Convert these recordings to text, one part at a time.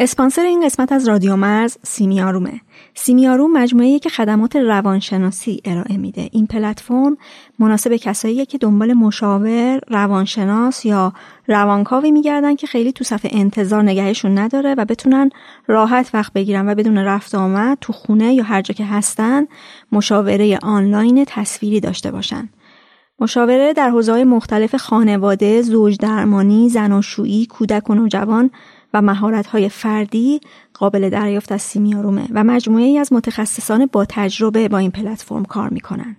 اسپانسر این قسمت از رادیو مرز سیمیارومه. سیمیاروم مجموعه که خدمات روانشناسی ارائه میده. این پلتفرم مناسب کساییه که دنبال مشاور، روانشناس یا روانکاوی میگردن که خیلی تو صفحه انتظار نگهشون نداره و بتونن راحت وقت بگیرن و بدون رفت آمد تو خونه یا هر جا که هستن مشاوره آنلاین تصویری داشته باشن. مشاوره در حوزه‌های مختلف خانواده، زوج درمانی، زناشویی، کودک و نوجوان و مهارت‌های فردی قابل دریافت از سیمیارومه و مجموعه ای از متخصصان با تجربه با این پلتفرم کار می‌کنن.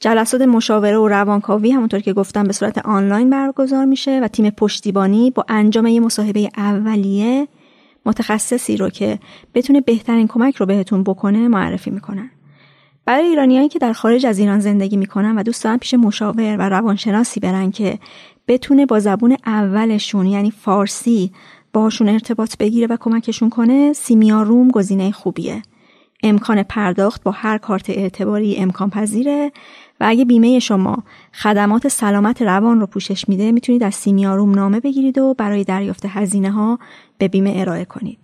جلسات مشاوره و روانکاوی همونطور که گفتم به صورت آنلاین برگزار میشه و تیم پشتیبانی با انجام یه مصاحبه اولیه متخصصی رو که بتونه بهترین کمک رو بهتون بکنه معرفی می‌کنن. برای ایرانیایی که در خارج از ایران زندگی می‌کنن و دوست دارن پیش مشاور و روانشناسی برن که بتونه با زبون اولشون یعنی فارسی باشون ارتباط بگیره و کمکشون کنه سیمیا روم گزینه خوبیه. امکان پرداخت با هر کارت اعتباری امکان پذیره و اگه بیمه شما خدمات سلامت روان رو پوشش میده می‌تونید از سیمیاروم نامه بگیرید و برای دریافت هزینه ها به بیمه ارائه کنید.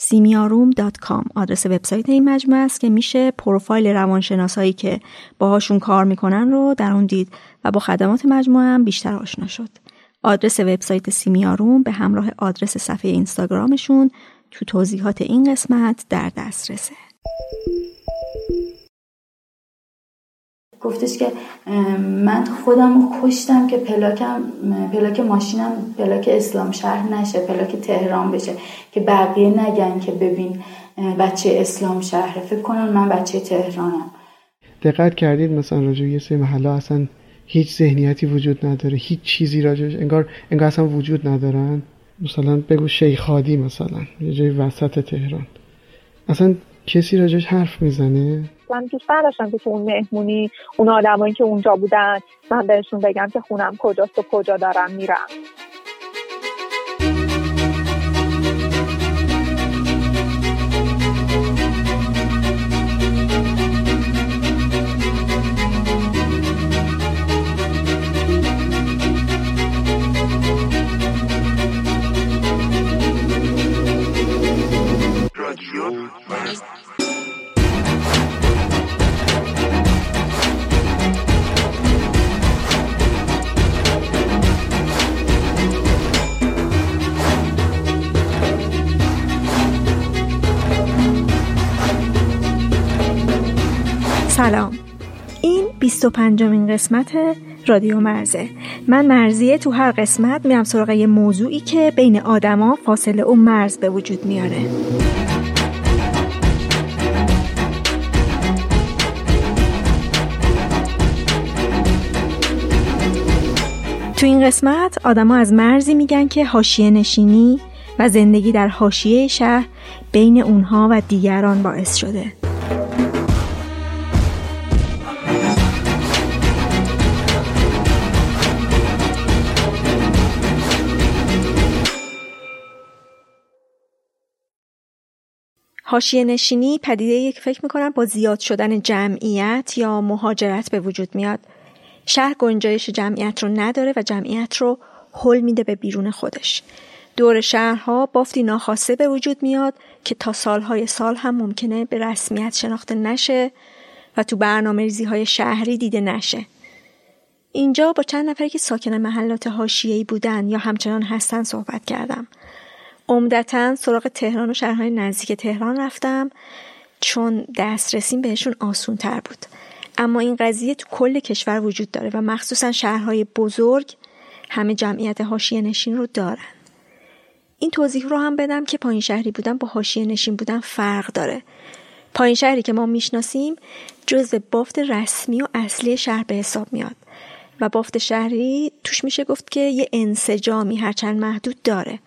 simiaroom.com آدرس وبسایت این مجموعه است که میشه پروفایل روانشناسایی که باهاشون کار می‌کنن رو در اون دید و با خدمات مجموعه هم بیشتر آشنا شد. آدرس وبسایت سیمیاروم به همراه آدرس صفحه اینستاگرامشون تو توضیحات این قسمت در دسترسه. گفتش که من خودم کشتم که پلاکم پلاک ماشینم پلاک اسلام شهر نشه پلاک تهران بشه که بقیه نگن که ببین بچه اسلام شهره فکر کنن من بچه تهرانم دقت کردید مثلا راجع یه سری محله اصلا هیچ ذهنیتی وجود نداره هیچ چیزی راجعش انگار انگار اصلا وجود ندارن. مثلا بگو شیخادی مثلا یه جای وسط تهران. اصلا کسی راجعش حرف می‌زنه؟ من دوست نداشتم که تو اون مهمونی اون آدمایی که اونجا بودن من بهشون بگم که خونم کجاست و کجا دارم میرم 25 مین قسمت رادیو مرزه. من مرزیه تو هر قسمت میرم سراغ یه موضوعی که بین آدما فاصله و مرز به وجود میاره. تو این قسمت آدما از مرزی میگن که حاشیه نشینی و زندگی در حاشیه شهر بین اونها و دیگران باعث شده. حاشیه نشینی پدیده که فکر می‌کنم با زیاد شدن جمعیت یا مهاجرت به وجود میاد شهر گنجایش جمعیت رو نداره و جمعیت رو حل میده به بیرون خودش دور شهرها بافتی ناخواسته به وجود میاد که تا سالهای سال هم ممکنه به رسمیت شناخته نشه و تو برنامه ریزی های شهری دیده نشه. اینجا با چند نفری که ساکن محلات حاشیه‌ای بودن یا همچنان هستن صحبت کردم. عمدتا سراغ تهران و شهرهای نزدیک تهران رفتم چون دسترسیم بهشون آسون تر بود. اما این قضیه تو کل کشور وجود داره و مخصوصا شهرهای بزرگ همه جمعیت حاشیه نشین رو دارن. این توضیح رو هم بدم که پایین شهری بودن با حاشیه نشین بودن فرق داره. پایین شهری که ما می‌شناسیم جزء بافت رسمی و اصلی شهر به حساب میاد و بافت شهری توش میشه گفت که یه انسجامی هرچند محدود داره.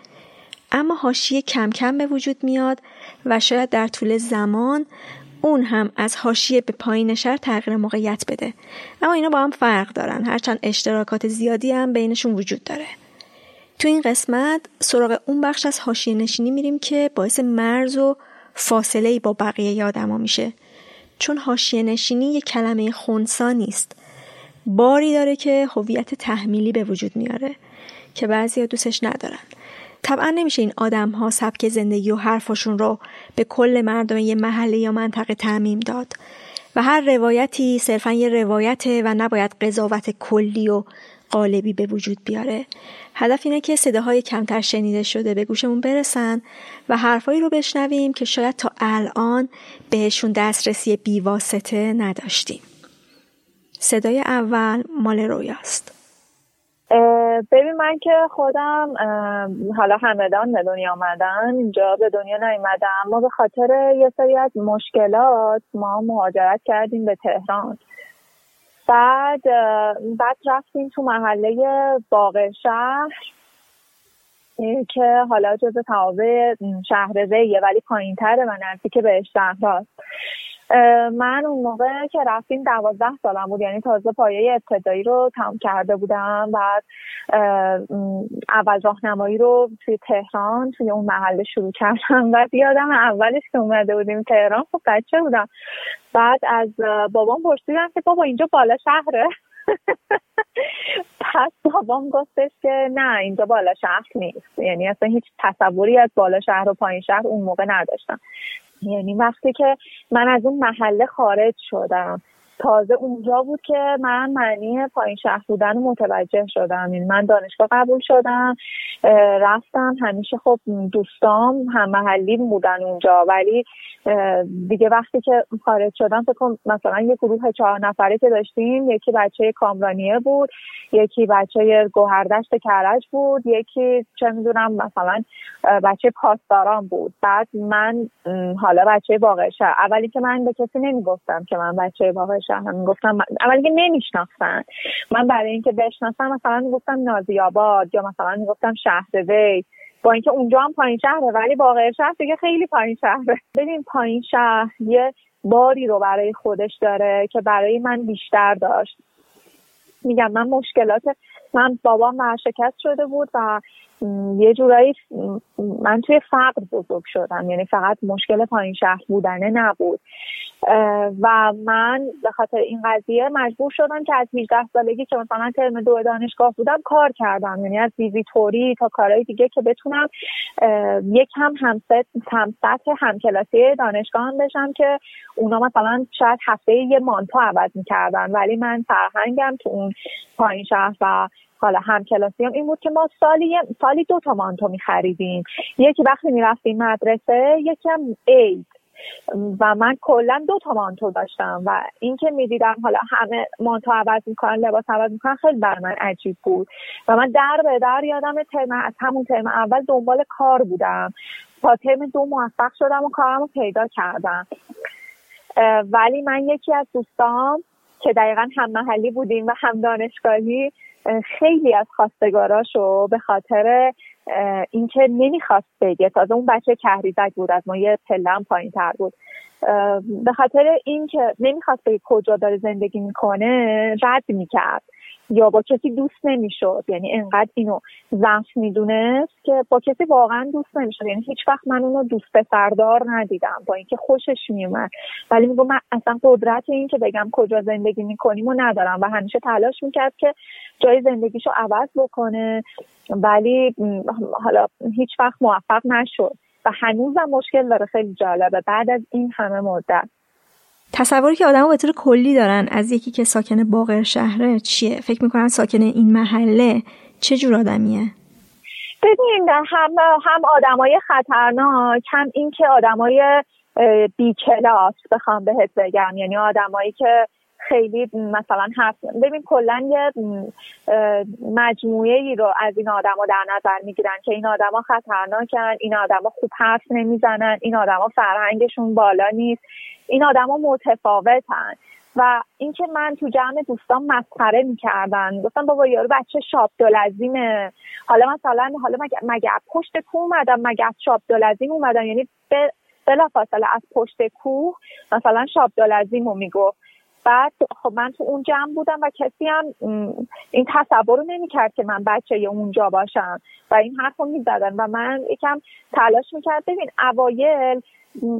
اما حاشیه کم کم به وجود میاد و شاید در طول زمان اون هم از حاشیه به پایین شهر تغییر موقعیت بده. اما اینا با هم فرق دارن. هرچند اشتراکات زیادی هم بینشون وجود داره. تو این قسمت سراغ اون بخش از حاشیه نشینی میریم که باعث مرز و فاصله ای با بقیه آدما میشه. چون حاشیه نشینی یک کلمه خونسا نیست. باری داره که هویت تحمیلی به وجود میاره که بعضی دوستش ندارن. طبعا نمیشه این آدم ها سبک زندگی و حرفشون رو به کل مردم یه محله یا منطقه تعمیم داد. و هر روایتی صرفا یه روایته و نباید قضاوت کلی و قالبی به وجود بیاره. هدف اینه که صداهای کمتر شنیده شده به گوشمون برسن و حرفایی رو بشنویم که شاید تا الان بهشون دسترسی بیواسطه نداشتیم. صدای اول مال رویاست. ببین من که خودم حالا همدان به دنیا آمدن اینجا به دنیا نیومدم ما به خاطر یه سری از مشکلات ما مهاجرت کردیم به تهران بعد بعد رفتیم تو محله باغ شهر که حالا جز توابع شهر ولی پایین تره و نزدیک به شهر. من اون موقع که رفتیم دوازده سالم بود یعنی تازه پایه ابتدایی رو تمام کرده بودم. بعد اول راهنمایی رو توی تهران توی اون محله شروع کردم. بعد یادم اولش که اومده بودیم تهران خب بچه بودم. بعد از بابام پرسیدم که بابا اینجا بالا شهره؟ پس بابام گفتش که نه اینجا بالا شهر نیست. یعنی اصلا هیچ تصوری از بالا شهر و پایین شهر اون موقع نداشتم. یعنی وقتی که من از اون محله خارج شدم تازه اونجا بود که من معنی پایین شهر بودن متوجه شدم. یعنی من دانشگاه قبول شدم رفتم. همیشه خب دوستام هم محلی بودن اونجا. ولی دیگه وقتی که خارج شدم فکر مثلا یه گروه چهار نفره که داشتیم یکی بچه کامرانیه بود یکی بچه گوهردشت کرج بود یکی چه می‌دونم مثلا بچه پاسداران بود. بعد من حالا بچه باقر اولی که من به کسی نمی‌گفتم که من بچه باقر شهرم می‌گفتم اولی که نمیشناختن. من برای اینکه بشناسم مثلا می‌گفتم نازی آباد یا مثلا می‌گفتم شهر وی. با اینکه اونجا هم پایین شهره ولی واقع شهر دیگه خیلی پایین شهره. ببین پایین شهر یه باری رو برای خودش داره که برای من بیشتر داشت. میگم من مشکلات من بابام ورشکست شده بود و یه جورایی من توی فقر بزرگ شدم. یعنی فقط مشکل پایین شهر بودنه نبود. و من به خاطر این قضیه مجبور شدم که از 18 سالگی که مثلا ترم دو دانشگاه بودم کار کردم. یعنی از ویزیتوری تا کارهای دیگه که بتونم یک هم همسط هم سطح همکلاسی دانشگاه هم بشم که اونا مثلا شاید هفته یه مانتو عوض می‌کردن. ولی من فرهنگم تو اون پایین شهر و حالا هم کلاسی هم این بود که ما سالی سالی دو تا مانتو می خریدیم. یکی وقتی می رفتیم مدرسه یکی هم عید. و من کلا دو تا مانتو داشتم و اینکه می‌دیدم حالا همه مانتو عوض می‌کنن لباس عوض می‌کنن خیلی بر من عجیب بود. و من در به در یادم ترم از همون ترم اول دنبال کار بودم. تا ترم دو موفق شدم و کارم رو پیدا کردم. ولی من یکی از دوستام که دقیقا هم محلی بودیم و هم دانشگاهی خیلی از خواستگاراشو به خاطر اینکه نمی‌خواست بگه تازه اون بچه کهریزک بود از ما یه پلم پایین تر بود. به خاطر اینکه نمی‌خواست بگه کجا داره زندگی می‌کنه رد می‌کرد. یا با کسی دوست نمی‌شد. یعنی انقدر اینو ضعف می‌دونست که با کسی واقعا دوست نمی‌شد. یعنی هیچ وقت من اونو دوست پسردار ندیدم. با اینکه خوشش میومد ولی میگم من اصلا قدرت این که بگم کجا زندگی می‌کنیم و ندارم. و همیشه تلاش می‌کرد که جای زندگیشو عوض بکنه. ولی حالا هیچ وقت موفق نشد. و هنوزم مشکل داره. خیلی جالبه. بعد از این همه مدت تصوری که آدم به طور کلی دارن از یکی که ساکن باقر شهره چیه؟ فکر می‌کنن ساکن این محله چه جور آدمیه؟ ببین هم هم آدمای خطرناک هم اینکه آدمای بی کلاس بخوام بهت بگم یعنی آدمایی که خیلی مثلا حرف ببین کلا یه مجموعه ای رو از این آدما در نظر می‌گیرن که این آدما خطرناکن این آدما خوب حرف نمی‌زنن این آدما فرهنگشون بالا نیست این آدما متفاوتن. و اینکه من تو جمع دوستان مسخره می‌کردن. گفتم بابا یارو بچه شاب دلزیمه حالا مثلا حالا مگه, مگه پشت کو اومدم؟ مگه از شاب دلزیم اومدم؟ یعنی بلا فاصله از پشت کوه مثلا شاب دلزیم رو می‌گفت. بعد خب من تو اون جمع بودم و کسی هم این تصور رو نمی‌کرد که من بچه اونجا باشم و این حرف رو می‌زدن و من یکم تلاش می‌کرد. ببین اوایل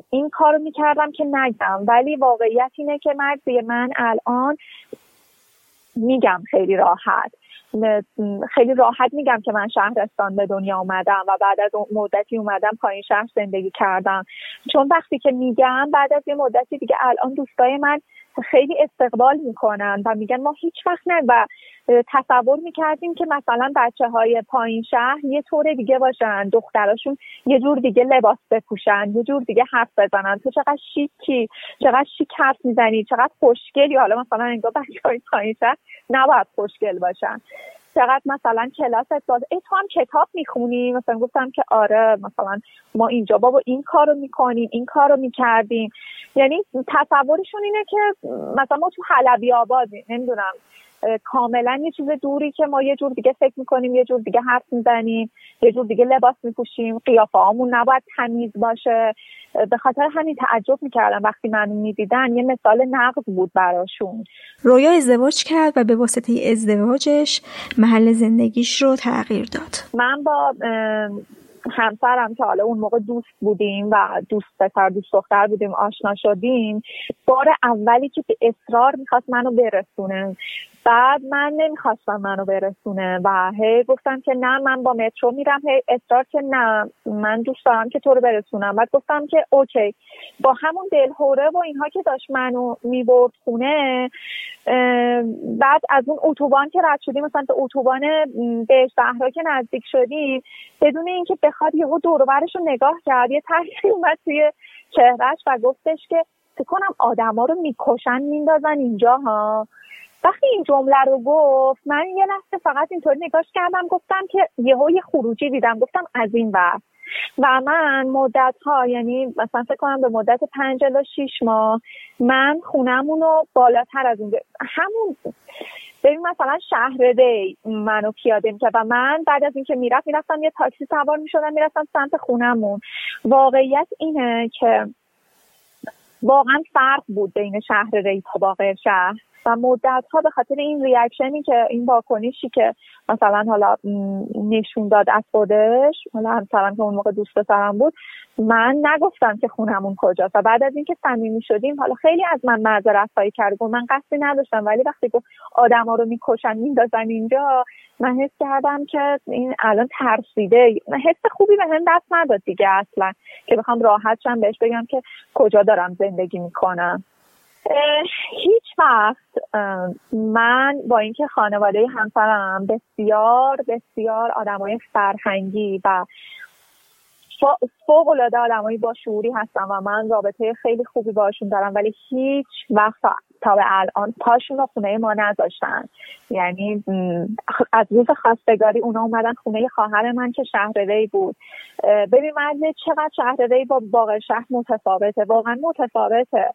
این کار رو می‌کردم که نگم ولی واقعیت اینه که مرزی من الان میگم خیلی راحت. خیلی راحت میگم که من شهرستان به دنیا اومدم و بعد از مدتی اومدم پایین شهر زندگی کردم. چون وقتی که میگم بعد از یه مدتی دیگه الان دوستای من خیلی استقبال می‌کنن و میگن ما هیچ وقت نه و تصور می‌کردیم که مثلا بچه های پایین شهر یه طور دیگه باشن دختراشون یه جور دیگه لباس بپوشن یه جور دیگه حرف بزنن. تو چقدر شیکی چقدر شیک حرف می‌زنی چقدر خوشگلی. حالا مثلا انگار بچه های پایین شهر نباید خوشگل باشن. چقدر مثلا کلاست باز ای تو هم کتاب می‌خونی؟ مثلا گفتم که آره مثلا ما اینجا بابا این کار رو می‌کنیم این کار رو می‌کردیم. یعنی تصورشون اینه که مثلا ما تو حلبی آبادیم نمی‌دونم. کاملا یه چیز دوری که ما یه جور دیگه فکر می‌کنیم یه جور دیگه حرف می‌زنیم یه جور دیگه لباس میپوشیم. قیافه هامون نباید تمیز باشه. به خاطر همین تعجب می‌کردم وقتی منو می‌دیدن. یه مثال نقض بود براشون. رویا ازدواج کرد و به واسطه ازدواجش محل زندگیش رو تغییر داد. من با همسرم که حالا اون موقع دوست بودیم و دوست پسر دوست دختر بودیم آشنا شدیم بار اولی که به اصرار می‌خواست منو برسونه. بعد من نمی‌خواستم منو برسونه و هی گفتم که نه من با مترو میرم هی اصرار که نه من دوست دارم که تو رو برسونم. بعد گفتم که اوکی. با همون دلهوره و اینها که داشت منو می‌برد خونه بعد از اون اتوبان که رد شدیم مثلا به اتوبان به صحرا که نزدیک شدیم بدون اینکه بخواد یهو دور رو نگاه کرد یه تاثیری اومد توی چهرهش و گفتش که فکر کنم آدما رو می‌کشن میندازن اینجا ها. وقتی این جمله رو گفت من یه لحظه فقط اینطوری نگاش کردم گفتم که یهو یه خروجی دیدم گفتم از این وقت و من مدت ها یعنی مثلا فکر کنم به مدت پنج الا شیش ماه من خونمون رو بالاتر از اون همون ببین مثلا شهر دی منو پیاده می‌کرد و من بعد از اینکه می‌رفت می‌رفتم یه تاکسی سوار می‌شدم می‌رفتم سمت خونمون واقعیت اینه که واقعا فرق بود بین شهر ری تا باقر شهر. و مدت ها به خاطر این ریاکشنی که این واکنشی که مثلا حالا نشون داد از خودش حالا همسرم که اون موقع دوست پسرم بود من نگفتم که خونمون کجاست. و بعد از اینکه صمیمی شدیم حالا خیلی از من معذرت خواهی کرد من قصدی نداشتم ولی وقتی گفت آدما رو می‌کشن میندازن اینجا من حس کردم که این الان ترسیده. حس خوبی به هم دست نداد دیگه اصلا که بخوام راحت شم بهش بگم که کجا دارم زندگی می‌کنم. هیچ وقت من با اینکه خانواده همسرم بسیار بسیار آدمای فرهنگی و فوق العاده آدمایی با شعوری هستم و من رابطه خیلی خوبی باشون دارم ولی هیچ وقت تا به الان پاشون رو خونه ما نذاشتن. یعنی از روز خواستگاری اونا اومدن خونه خواهر من که شهر ری بود. ببین من چقدر شهر ری با باقر شهر متفاوته واقعا متفاوته.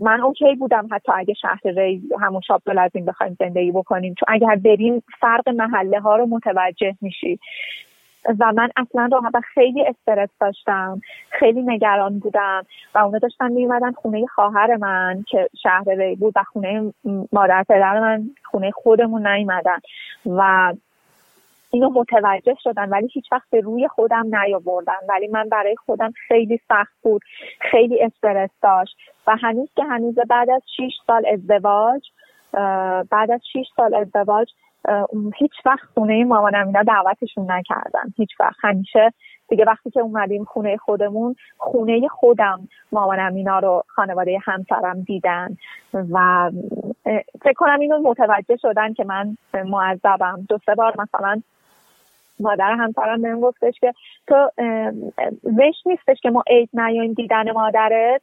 من اوکی بودم حتی اگه شهر ری همون شاب این بخوایم زندگی بکنیم. چون اگر بریم فرق محله ها رو متوجه میشی. و من اصلا راحت و خیلی استرس داشتم. خیلی نگران بودم. و اونا داشتن میومدن خونه خواهر من که شهر ری بود و خونه مادر پدر من خونه خودمون نیومدن. و اینو متوجه شدن ولی هیچ وقت به روی خودم نیاوردن. ولی من برای خودم خیلی سخت بود خیلی استرس داشت. و هنوز که هنوز بعد از 6 سال ازدواج بعد از 6 سال ازدواج هیچ وقت خونه مامانم اینا دعوتشون نکردن. هیچ وقت. همیشه دیگه وقتی که اومدیم خونه خودمون خونه خودم مامانم اینا رو خانواده همسرم دیدن. و فکر کنم اینو متوجه شدن که من معذبم. دو سه بار مثلا مادر همسرم بهم گفتش که تو وش نیستش که ما عید نیایم دیدن مادرت.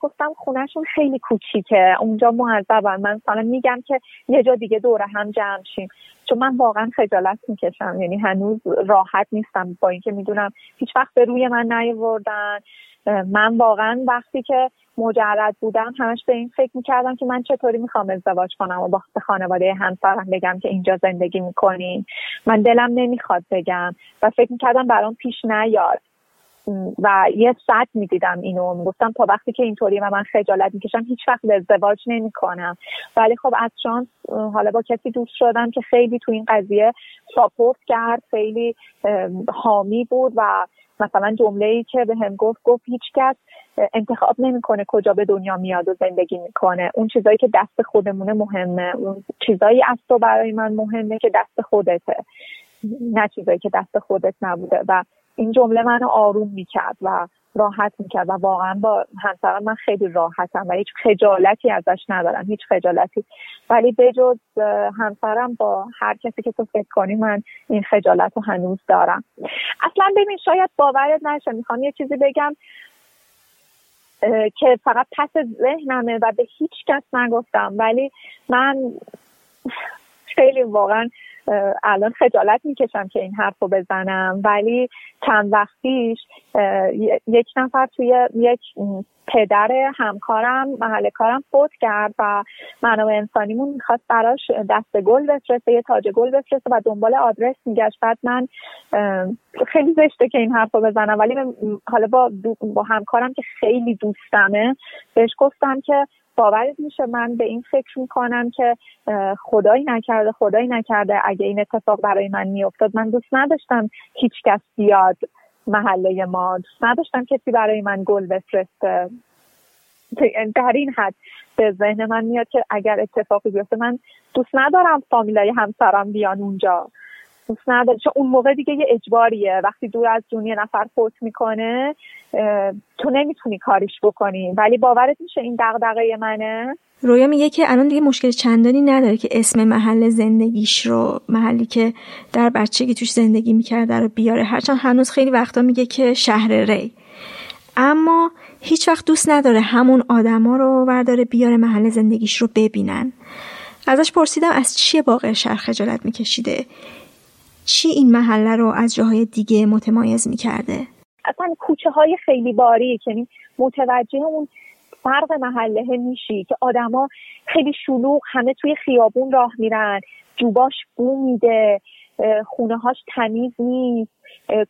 گفتم خونهشون خیلی کوچیکه. اونجا معذبم من مثلا میگم که یه جا دیگه دوره هم جمع شیم. چون من واقعا خجالت می‌کشم. یعنی هنوز راحت نیستم. با اینکه می‌دونم هیچ وقت به روی من نیاوردن. من واقعا وقتی که مجرد بودم همش به این فکر می‌کردم که من چطوری می‌خوام ازدواج کنم و با خانواده همسرم بگم که اینجا زندگی می‌کنیم. من دلم نمی‌خواد بگم و فکر می‌کردم برام پیش نیاد. و یه صد می‌دیدم اینو. می‌گفتم تا وقتی که اینطوری و من خجالت می‌کشم هیچ وقت ازدواج نمی‌کنم. ولی خب از شانس حالا با کسی دوست شدم که خیلی تو این قضیه ساپورت کرد خیلی حامی بود و مثلا جمله ای که به هم گفت گفت هیچ کس انتخاب نمی‌کنه کجا به دنیا میاد و زندگی می‌کنه. اون چیزایی که دست خودمونه مهمه. اون چیزایی از تو برای من مهمه که دست خودته. نه چیزایی که دست خودت نبوده. و این جمله منو آروم می‌کرد و راحت می‌کرد و واقعا با همسرم من خیلی راحتم و هیچ خجالتی ازش ندارم هیچ خجالتی. ولی بجز همسرم با هر کسی که تو فکر کنی من این خجالت رو هنوز دارم. اصلا ببین شاید باورت نشه می‌خوام یه چیزی بگم که فقط پس ذهنمه و به هیچ کس نگفتم. ولی من خیلی واقعا الان خجالت می‌کشم که این حرف رو بزنم. ولی چند وقت پیش یک نفر توی یک پدر همکارم محل کارم فوت کرد و منابع انسانیمون می‌خواست براش دست گل بفرسته یه تاج گل بفرسته و دنبال آدرس میگشت. بعد من خیلی زشته که این حرف رو بزنم. ولی حالا با, با همکارم که خیلی دوستمه بهش گفتم که باورت میشه من به این فکر می‌کنم که خدایی نکرده خدایی نکرده. اگه این اتفاق برای من میافتاد من دوست نداشتم هیچ کس بیاد محله ما. دوست نداشتم کسی برای من گل بفرسته. در این حد به ذهن من میاد که اگر اتفاقی بیفته من دوست ندارم فامیلای همسرم بیان اونجا. دوست نداره. چون اون موقع دیگه یه اجباریه. وقتی دور از جون یه نفر فوت می‌کنه تو نمی‌تونی کاریش بکنی. ولی باورت میشه این دغدغه منه؟ رویا میگه که الان دیگه مشکل چندانی نداره که اسم محل زندگیش رو محلی که در بچگی توش زندگی می‌کرده رو بیاره. هرچند هنوز خیلی وقتا میگه که شهر ری. اما هیچ وقت دوست نداره همون آدما رو برداره بیاره محل زندگیش رو ببینن. ازش پرسیدم از چیه باقی شهر خجالت میکشیده؟ چی این محله رو از جاهای دیگه متمایز می‌کرده؟ اصلا کوچه های خیلی باریک یعنی متوجه اون فرق محله میشی که آدما خیلی شلوغ همه توی خیابون راه میرن جوباش بو میده خونه هاش تمیز نیست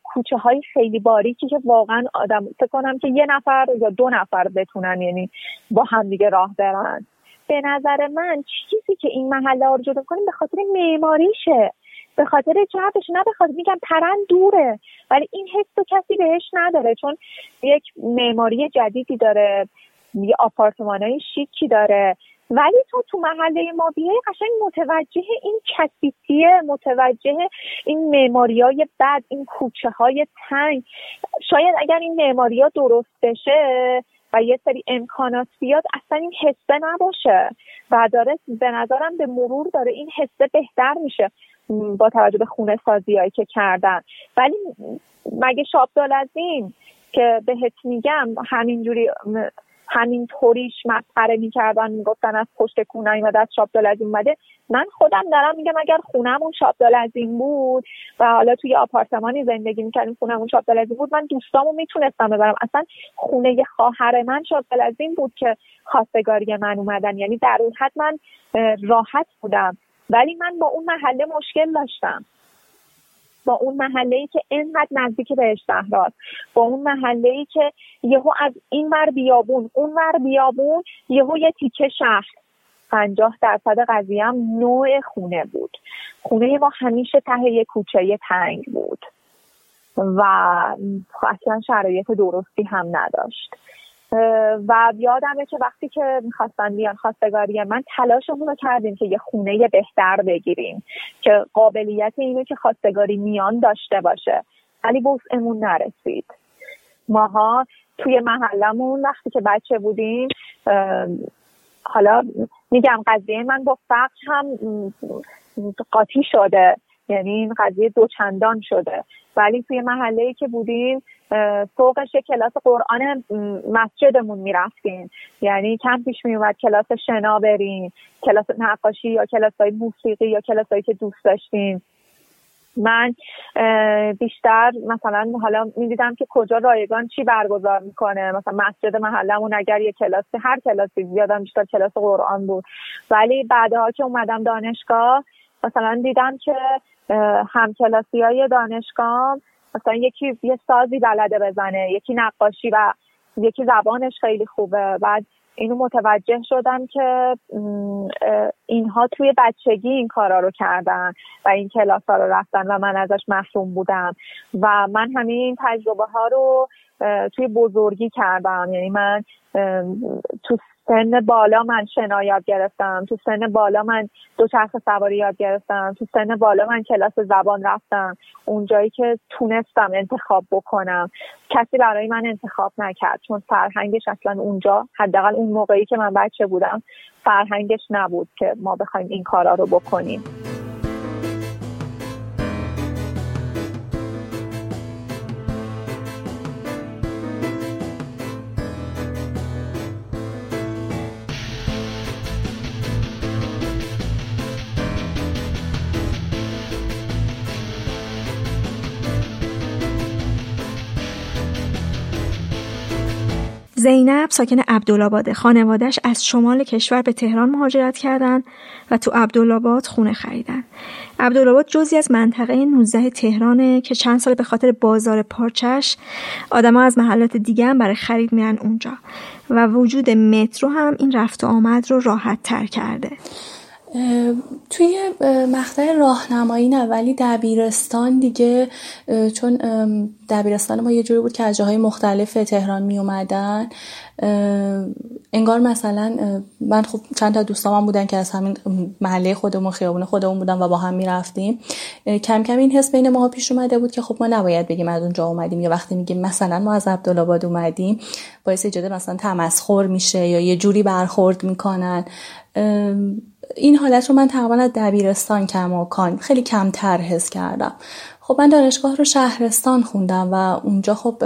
کوچه های خیلی باریکی که واقعا آدم فکر کنم که یه نفر یا دو نفر بتونن یعنی با هم دیگه راه برن به نظر من چیزی که این محله ها رو جدا کنیم به خاطر معماریشه به خاطر جهتش نه خاطر میگم پرند دوره. ولی این حس تو کسی بهش نداره. چون یک معماری جدیدی داره. یه های شیکی داره. ولی تو تو محله ما بیای قشنگ متوجه این کسیتیه متوجه این معماری های بد این کوچه های تنگ. شاید اگر این معماری ها درست بشه و یه سری امکانات بیاد اصلا این حسه نباشه. و داره به نظرم به مرور داره این حسه بهتر میشه. با توجه به خونه سازی هایی که کردن. ولی مگه شابدال از این که بهت میگم همینجوری همین طوریش مسخره می‌کردن می‌گفتن از پشت کونه ایمده از شابدال از این اومده. من خودم دارم میگم اگر خونمون شابدال از این بود و حالا توی آپارتمانی زندگی می‌کردیم خونمون شابدال از این بود من دوستامو می‌تونستم ببرم. اصلا خونه خواهر من شابدال از این بود که خواستگاری من اومدن. یعنی در اون حد من راحت بودم. ولی من با اون محله مشکل داشتم. با اون محله ای که اینقدر نزدیک بهش صحراست با اون محله ای که یهو از این ور بیابون اون ور بیابون یهو یه تیکه شهر. پنجاه درصد قضیه هم نوع خونه بود. خونه ما همیشه ته یه کوچه تنگ بود. و اصلا شرایط درستی هم نداشت. و یادمه که وقتی که می‌خواستن بیان خواستگاری من تلاشمون رو کردیم که یه خونه بهتر بگیریم که قابلیت اینو که خواستگاری میان داشته باشه. ولی امون نرسید. ماها توی محلمون وقتی که بچه بودیم حالا میگم قضیه من با فقر هم قاطی شده. یعنی این قضیه دوچندان شده. ولی توی محله ای که بودیم فوقش کلاس قرآن مسجدمون می‌رفتیم یعنی کم پیش میومد کلاس شنا بریم کلاس نقاشی یا کلاس های موسیقی یا کلاس هایی که دوست داشتیم من بیشتر مثلا حالا می‌دیدم که کجا رایگان چی برگزار می‌کنه. مثلا مسجد محلمون اگر یه کلاس هر کلاسی زیادم بیشتر کلاس قرآن بود. ولی بعدها که اومدم دانشگاه مثلا دیدم که همکلاسی های دانشگاه مثلا یکی یه سازی بلده بزنه یکی نقاشی و یکی زبانش خیلی خوبه. بعد اینو متوجه شدم که اینها توی بچگی این کارا رو کردن و این کلاس ها رو رفتن و من ازش محروم بودم. و من همین تجربه ها رو توی بزرگی کردم. یعنی من تو سن بالا من شنا یاد گرفتم. تو سن بالا من دوچرخ سواری یاد گرفتم. تو سن بالا من کلاس زبان رفتم. اونجایی که تونستم انتخاب بکنم. کسی برای من انتخاب نکرد. چون فرهنگش اصلا اونجا حداقل اون موقعی که من بچه بودم فرهنگش نبود که ما بخوایم این کارا رو بکنیم. زینب ساکن عبدالآباده. خانوادش از شمال کشور به تهران مهاجرت کردند و تو عبدالآباد خونه خریدن. عبدالآباد جزی از منطقه 19 تهرانه که چند سال به خاطر بازار پارچش آدما از محلات دیگه هم برای خرید میرن اونجا. و وجود مترو هم این رفت و آمد رو راحت تر کرده. توی مقطع راهنمایی نه ولی دبیرستان دیگه چون دبیرستان ما یه جوری بود که از جاهای مختلف تهران می اومدن. انگار مثلا من خب چند تا دوستام بودن که از همین محله خودمون خیابون خودمون بودن و با هم می‌رفتیم. کم کم این حس بین ما پیش اومده بود که خب ما نباید بگیم از اونجا اومدیم یا وقتی میگیم مثلا ما از عبدالآباد اومدیم باعث ایجاد مثلا تمسخر میشه یا یه جوری برخورد می‌کنن. این حالت رو من تقریبا از دبیرستان کماکان خیلی کمتر حس کردم. خب من دانشگاه رو شهرستان خوندم و اونجا خب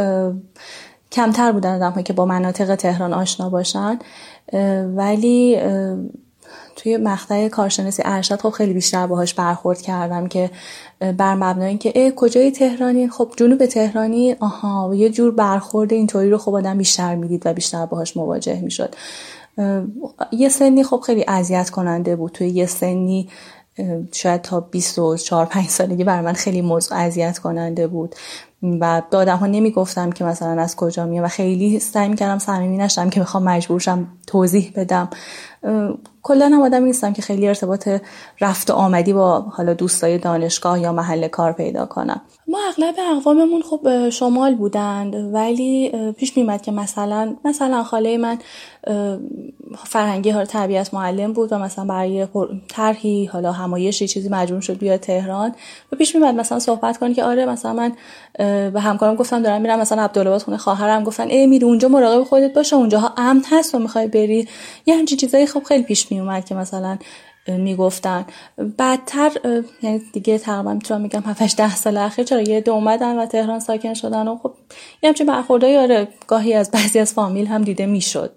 کمتر بودن آدم که با مناطق تهران آشنا باشن. ولی توی مقطع کارشناسی ارشد خب خیلی بیشتر باهاش برخورد کردم که بر مبنای اینکه ای کجای تهرانی؟ خب جنوب تهرانی؟ آها یه جور برخورد اینطوری رو خب آدم بیشتر می‌دید و بیشتر باهاش مواجه می‌شد. یه سنی خب خیلی اذیت کننده بود. توی یه سنی شاید تا 24 5 سالگی بر من خیلی موضوع اذیت کننده بود. و آدم ها نمی گفتم که مثلا از کجا میام و خیلی سعی می‌کردم صمیمی نشم که بخوام مجبورشم توضیح بدم. کلا هم آدمی نیستم که خیلی ارتباط رفت و آمدی با حالا دوستای دانشگاه یا محل کار پیدا کنم. ما اغلب اقواممون خب شمال بودند ولی پیش میمد که مثلا مثلا خاله من فرهنگی ها تربیت معلم بود و مثلا برای طرحی حالا همایشی چیزی مجبور شد بیاد تهران. و پیش میمد مثلا صحبت کنه که آره مثلا من به همکارم گفتم دارم میرم مثلا عبدالعباد خونه خواهرم گفتن ای میری اونجا مراقب خودت باشه اونجاها امن هست و می‌خوای بری. یه همچین چیزایی خب خیلی پیش میومد که مثلا می‌گفتن. بعدتر یعنی دیگه تقریبا می‌تونم میگم 7 ده سال اخیر چرا یه دو اومدن و تهران ساکن شدن و خب یه همچین برخوردایی آره گاهی از بعضی از فامیل هم دیده می‌شد.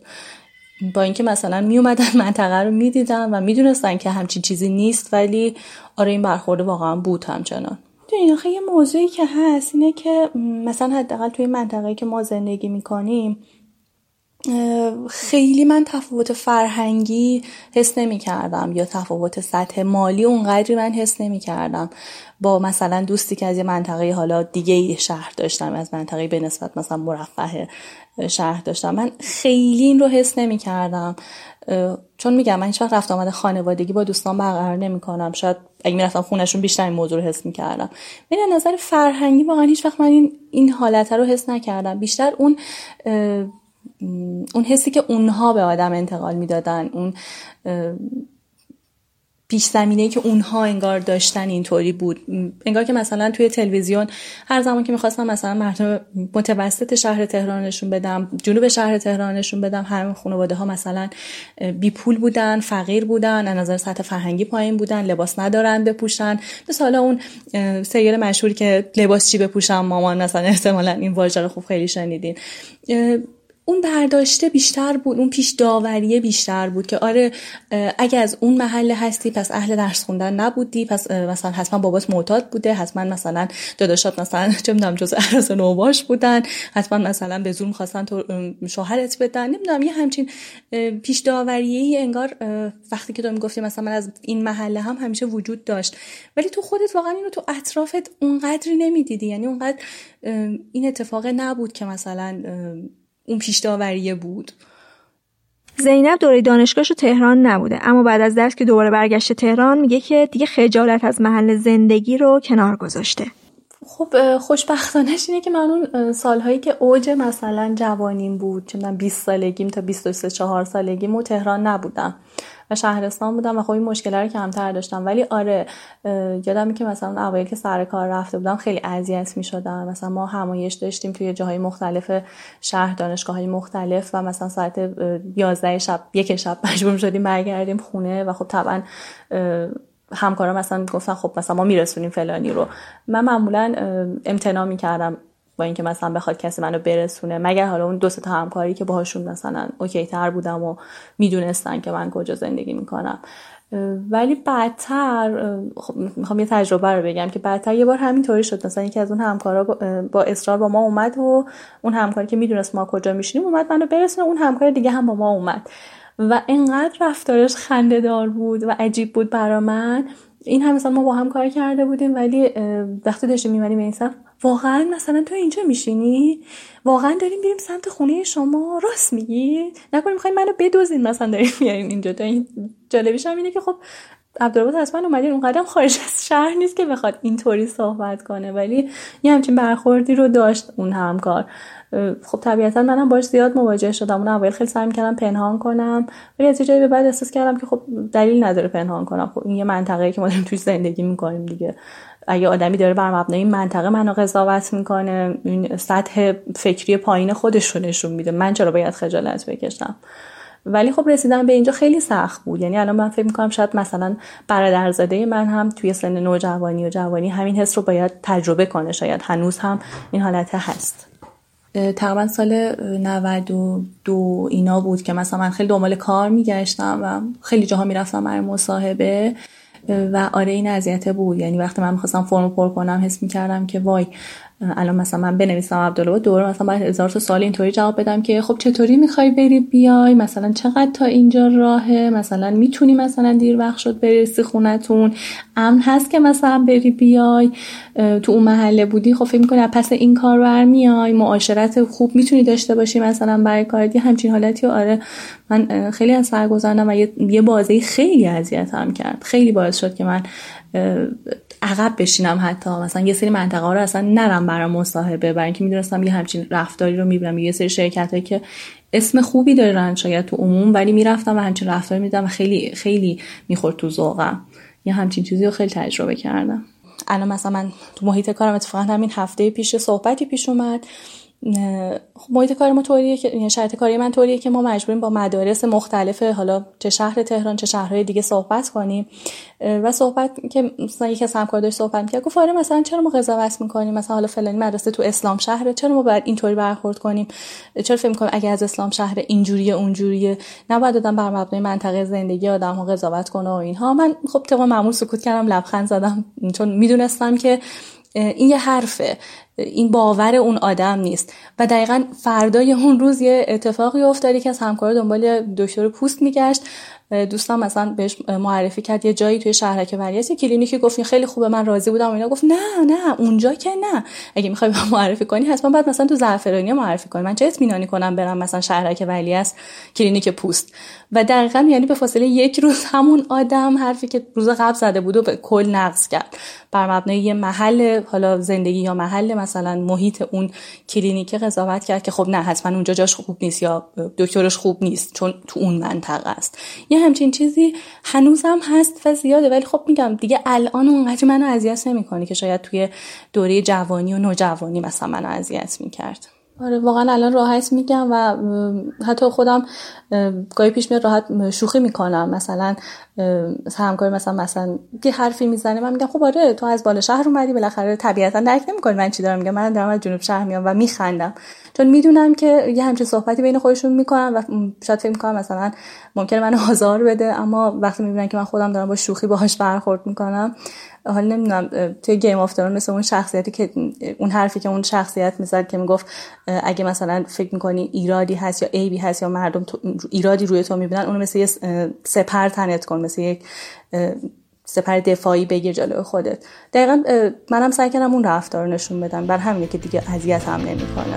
با اینکه مثلا می اومدن منطقه رو می‌دیدن و می‌دونستن که همچین چیزی نیست ولی آره این برخورده واقعا بود همچنان. این یه موضوعی که هست اینه که مثلا حداقل توی منطقه که ما زندگی می‌کنیم خیلی من تفاوت فرهنگی حس نمی کردم یا تفاوت سطح مالی اونقدری من حس نمی کردم با مثلا دوستی که از یه منطقه حالا دیگه شهر داشتم از منطقه به نسبت مثلا مرفه شهر داشتم من خیلی این رو حس نمی کردم چون میگم من هیچ وقت رفت آمده خانوادگی با دوستان برقرار نمی کنم شاید اگه می‌رفتم خونشون بیشتر این موضوع رو حس می‌کردم. ولی نظر فرهنگی واقعا هیچ وقت من این, این حالت رو حس نکردم. بیشتر اون اون حسی که اونها به آدم انتقال می‌دادن اون پیش زمینه که اونها انگار داشتن اینطوری بود. انگار که مثلا توی تلویزیون هر زمان که می‌خواستم مثلا مردم متوسط شهر تهرانشون بدم جنوب شهر تهرانشون بدم همه خانواده ها مثلا بی پول بودن فقیر بودن از نظر سطح فرهنگی پایین بودن لباس ندارن بپوشن. مثل حالا اون سریال مشهوری که لباس چی بپوشم مامان مثلا احتمالا این واژه رو خوب خیلی شنیدین. اون برداشته بیشتر بود اون پیش داوریه بیشتر بود که آره اگه از اون محل هستی پس اهل درس خوندن نبودی پس مثلا حتما بابات معتاد بوده حتما مثلا داداشات مثلا چه می‌دونم جز عرض نوباش بودن حتما مثلا به زور خواستن تو شوهرت بدن. نمی‌دونم یه همچین پیش داوریه انگار وقتی که تو می‌گفتی مثلا من از این محله هم همیشه وجود داشت. ولی تو خودت واقعا اینو تو اطرافت اونقدری نمی‌دیدی. یعنی اونقدر این اتفاق نبود که مثلا اون پیش داوریه بود. زینب دوره دانشگاهش رو تهران نبوده اما بعد از درس که دوباره برگشت تهران میگه که دیگه خجالت از محل زندگی رو کنار گذاشته. خب خوشبختانش اینه که من اون سالهایی که اوج مثلا جوانیم بود چه من 20 سالگیم تا 23 4 سالگیم و تهران نبودم. و شهرستان بودم و خب این مشکل رو کمتر داشتم. ولی آره یادم که مثلا اوایل که سر کار رفته بودم خیلی اذیت می شدم مثلا ما همایش داشتیم توی جاهای مختلف شهر دانشگاه های مختلف و مثلا ساعت 11 شب یک شب مجبور شدیم برگردیم خونه و خب طبعا همکارا مثلا گفتن خب مثلا ما میرسونیم فلانی رو. من معمولا امتناع می‌کردم. با اینکه مثلا بخواد کسی منو برسونه. مگر حالا اون دو تا همکاری که باهاشون مثلا اوکی تر بودم و می‌دونستن که من کجا زندگی می‌کنم. ولی بعدتر خب می‌خوام یه تجربه رو بگم که بعدتر یه بار همینطوری شد. مثلا یکی از اون همکارا با اصرار با ما اومد و اون همکاری که می‌دونست ما کجا میشینیم اومد منو برسونه. اون همکار دیگه هم با ما اومد. و انقدر رفتارش خنده دار بود و عجیب بود برا من. این هم مثلا ما با هم کار کرده بودیم ولی وقتی داشتیم میمدیم این واقعا مثلا تو اینجا میشینی؟ واقعا داریم بریم سمت خونه شما؟ راست میگی؟ نکنیم می‌خوایم منو بدوزین مثلا داریم میارین اینجا. تا این جالبیش هم اینه که خب عبدالعباد اصلا اومدین اون قدم خارج از شهر نیست که بخواد اینطوری صحبت کنه. ولی یه همچین برخوردی رو داشت اون همکار. خب طبیعتا منم باش زیاد مواجه شدم. اون اول خیلی سعی کردم پنهان کنم. ولی از جایی به بعد احساس کردم که خب دلیل نداره پنهان کنم. خب این یه منطقه‌ای که ما داریم توش زندگی می‌کنیم دیگه. اگه آدمی داره بر مبنای این منطقه منو قضاوت می‌کنه این سطح فکری پایین خودش رو نشون میده. من چرا باید خجالت بکشم؟ ولی خب رسیدن به اینجا خیلی سخت بود. یعنی الان من فکر می‌کنم شاید مثلا برادرزاده من هم توی سن نوجوانی و جوانی همین حس رو باید تجربه کنه. شاید هنوز هم این حالت هست. تقریبا سال 92 اینا بود که مثلا من خیلی دنبال کار میگشتم و خیلی جاها می‌رفتم برای مصاحبه. و آره این اذیت بود. یعنی وقتی من می‌خواستم فرم پر کنم حس می‌کردم که وای الان مثلا من بنویسم عبدالله دوره مثلا باید هزار تا سال اینطوری جواب بدم که خب چطوری می‌خوای بری بیای؟ مثلا چقدر تا اینجا راهه؟ مثلا می‌تونی مثلا دیر وقت شد برسی خونتون؟ امن هست که مثلا بری بیای؟ تو اون محله بودی؟ خب فکر می‌کنی پس این کار برمیای معاشرت خوب می‌تونی داشته باشی مثلا برای کارت؟ همچین حالتی آره من خیلی از سرگذرنم و یه بازی خیلی اذیتم کرد. خیلی باعث شد که من عقب بشینم حتی. مثلا یه سری منطقه ها رو اصلا نرم برای مصاحبه برای اینکه می‌دونستم یه همچین رفتاری رو می‌بینم. یه سری شرکت هایی که اسم خوبی دارن شاید تو عموم ولی می‌رفتم و همچین رفتاری میدم و خیلی خیلی می‌خورد تو ذوقم. یه همچین چیزی رو خیلی تجربه کردم. الان مثلا من تو محیط کارم اتفاقا همین هفته پیش صحبتی پیش اومد. محیط کار ما طوریه که یعنی شرط کاری من طوریه که ما مجبوریم با مدارس مختلف حالا چه شهر تهران چه شهرهای دیگه صحبت کنیم. و صحبت که مثلا یکی از داشت صحبت می‌کرد گفت آره مثلا چرا ما قضاوت می‌کنیم؟ مثلا حالا فلانی مدرسه تو اسلام شهره چرا ما باید اینطوری برخورد کنیم؟ چرا فکر می‌کنیم اگه از اسلام شهر اینجوریه اونجوریه؟ نباید آدم بر مبنای منطقه زندگی آدم ها قضاوت کنه و اینها. من خب طبق معمول سکوت کردم لبخند زدم چون می‌دونستم که این یه حرفه. این باور اون آدم نیست. و دقیقا فردای اون روز یه اتفاقی افتادی که از همکار دنبال دکتر پوست میگشت. دوستم مثلا بهش معرفی کرد یه جایی توی شهرک ولیعصر یه کلینیکی گفت خیلی خوبه من راضی بودم و اینا گفت نه نه اونجا که نه. اگه می‌خوای معرفی کنی حتما باید مثلا تو زعفرانی معرفی کنی. من چه اطمینانی کنم برم مثلا شهرک ولیعصر کلینیک پوست. و دقیقا یعنی به فاصله یک روز همون آدم حرفی که روز قبل زده بود و به کل نقض کرد. بر مبنای یه محل حالا زندگی یا محل مثلا محیط اون کلینیک قضاوت کرد که خب نه حتما اونجا جاش خوب نیست یا دکترش خوب نیست چون تو اون منطقه است. یه همچین چیزی هنوزم هست و زیاده ولی خب میگم دیگه الان اونقدر منو اذیت نمی‌کنه که شاید توی دوره جوانی و نوجوانی مثلا منو اذیت می‌کرد. آره واقعا الان راحت میگم و حتی خودم گاهی پیش میاد راحت شوخی می‌کنم. مثلا همکاری مثلا مثلا یه حرفی می‌زنه من میگم خب آره تو از بالا شهر اومدی بالاخره طبیعتا درک نمی‌کنی. من چی دارم میگم؟ من دارم از جنوب شهر میام و میخندم. چون می‌دونم که یه همچین صحبتی بین خودشون می‌کنن و شاید فکر می‌کنم مثلا ممکنه منو آزار بده اما وقتی می‌بینن که من خودم دارم با شوخی باهاش برخورد می‌کنم حالا نمی‌دونم توی گیم آف درون مثل اون شخصیتی که اون حرفی که اون شخصیت می‌زد که می‌گفت اگه مثلا فکر می‌کنی ایرادی هست یا عیبی هست یا مردم ایرادی روی تو می‌بینن اونو مثل یه سپر تنت کن. مثل یک سپر دفاعی بگیر جلوی خودت. دقیقا منم سعی کردم اون رفتار نشون بدم. بر همینه که دیگه اذیت هم نمی‌کنه.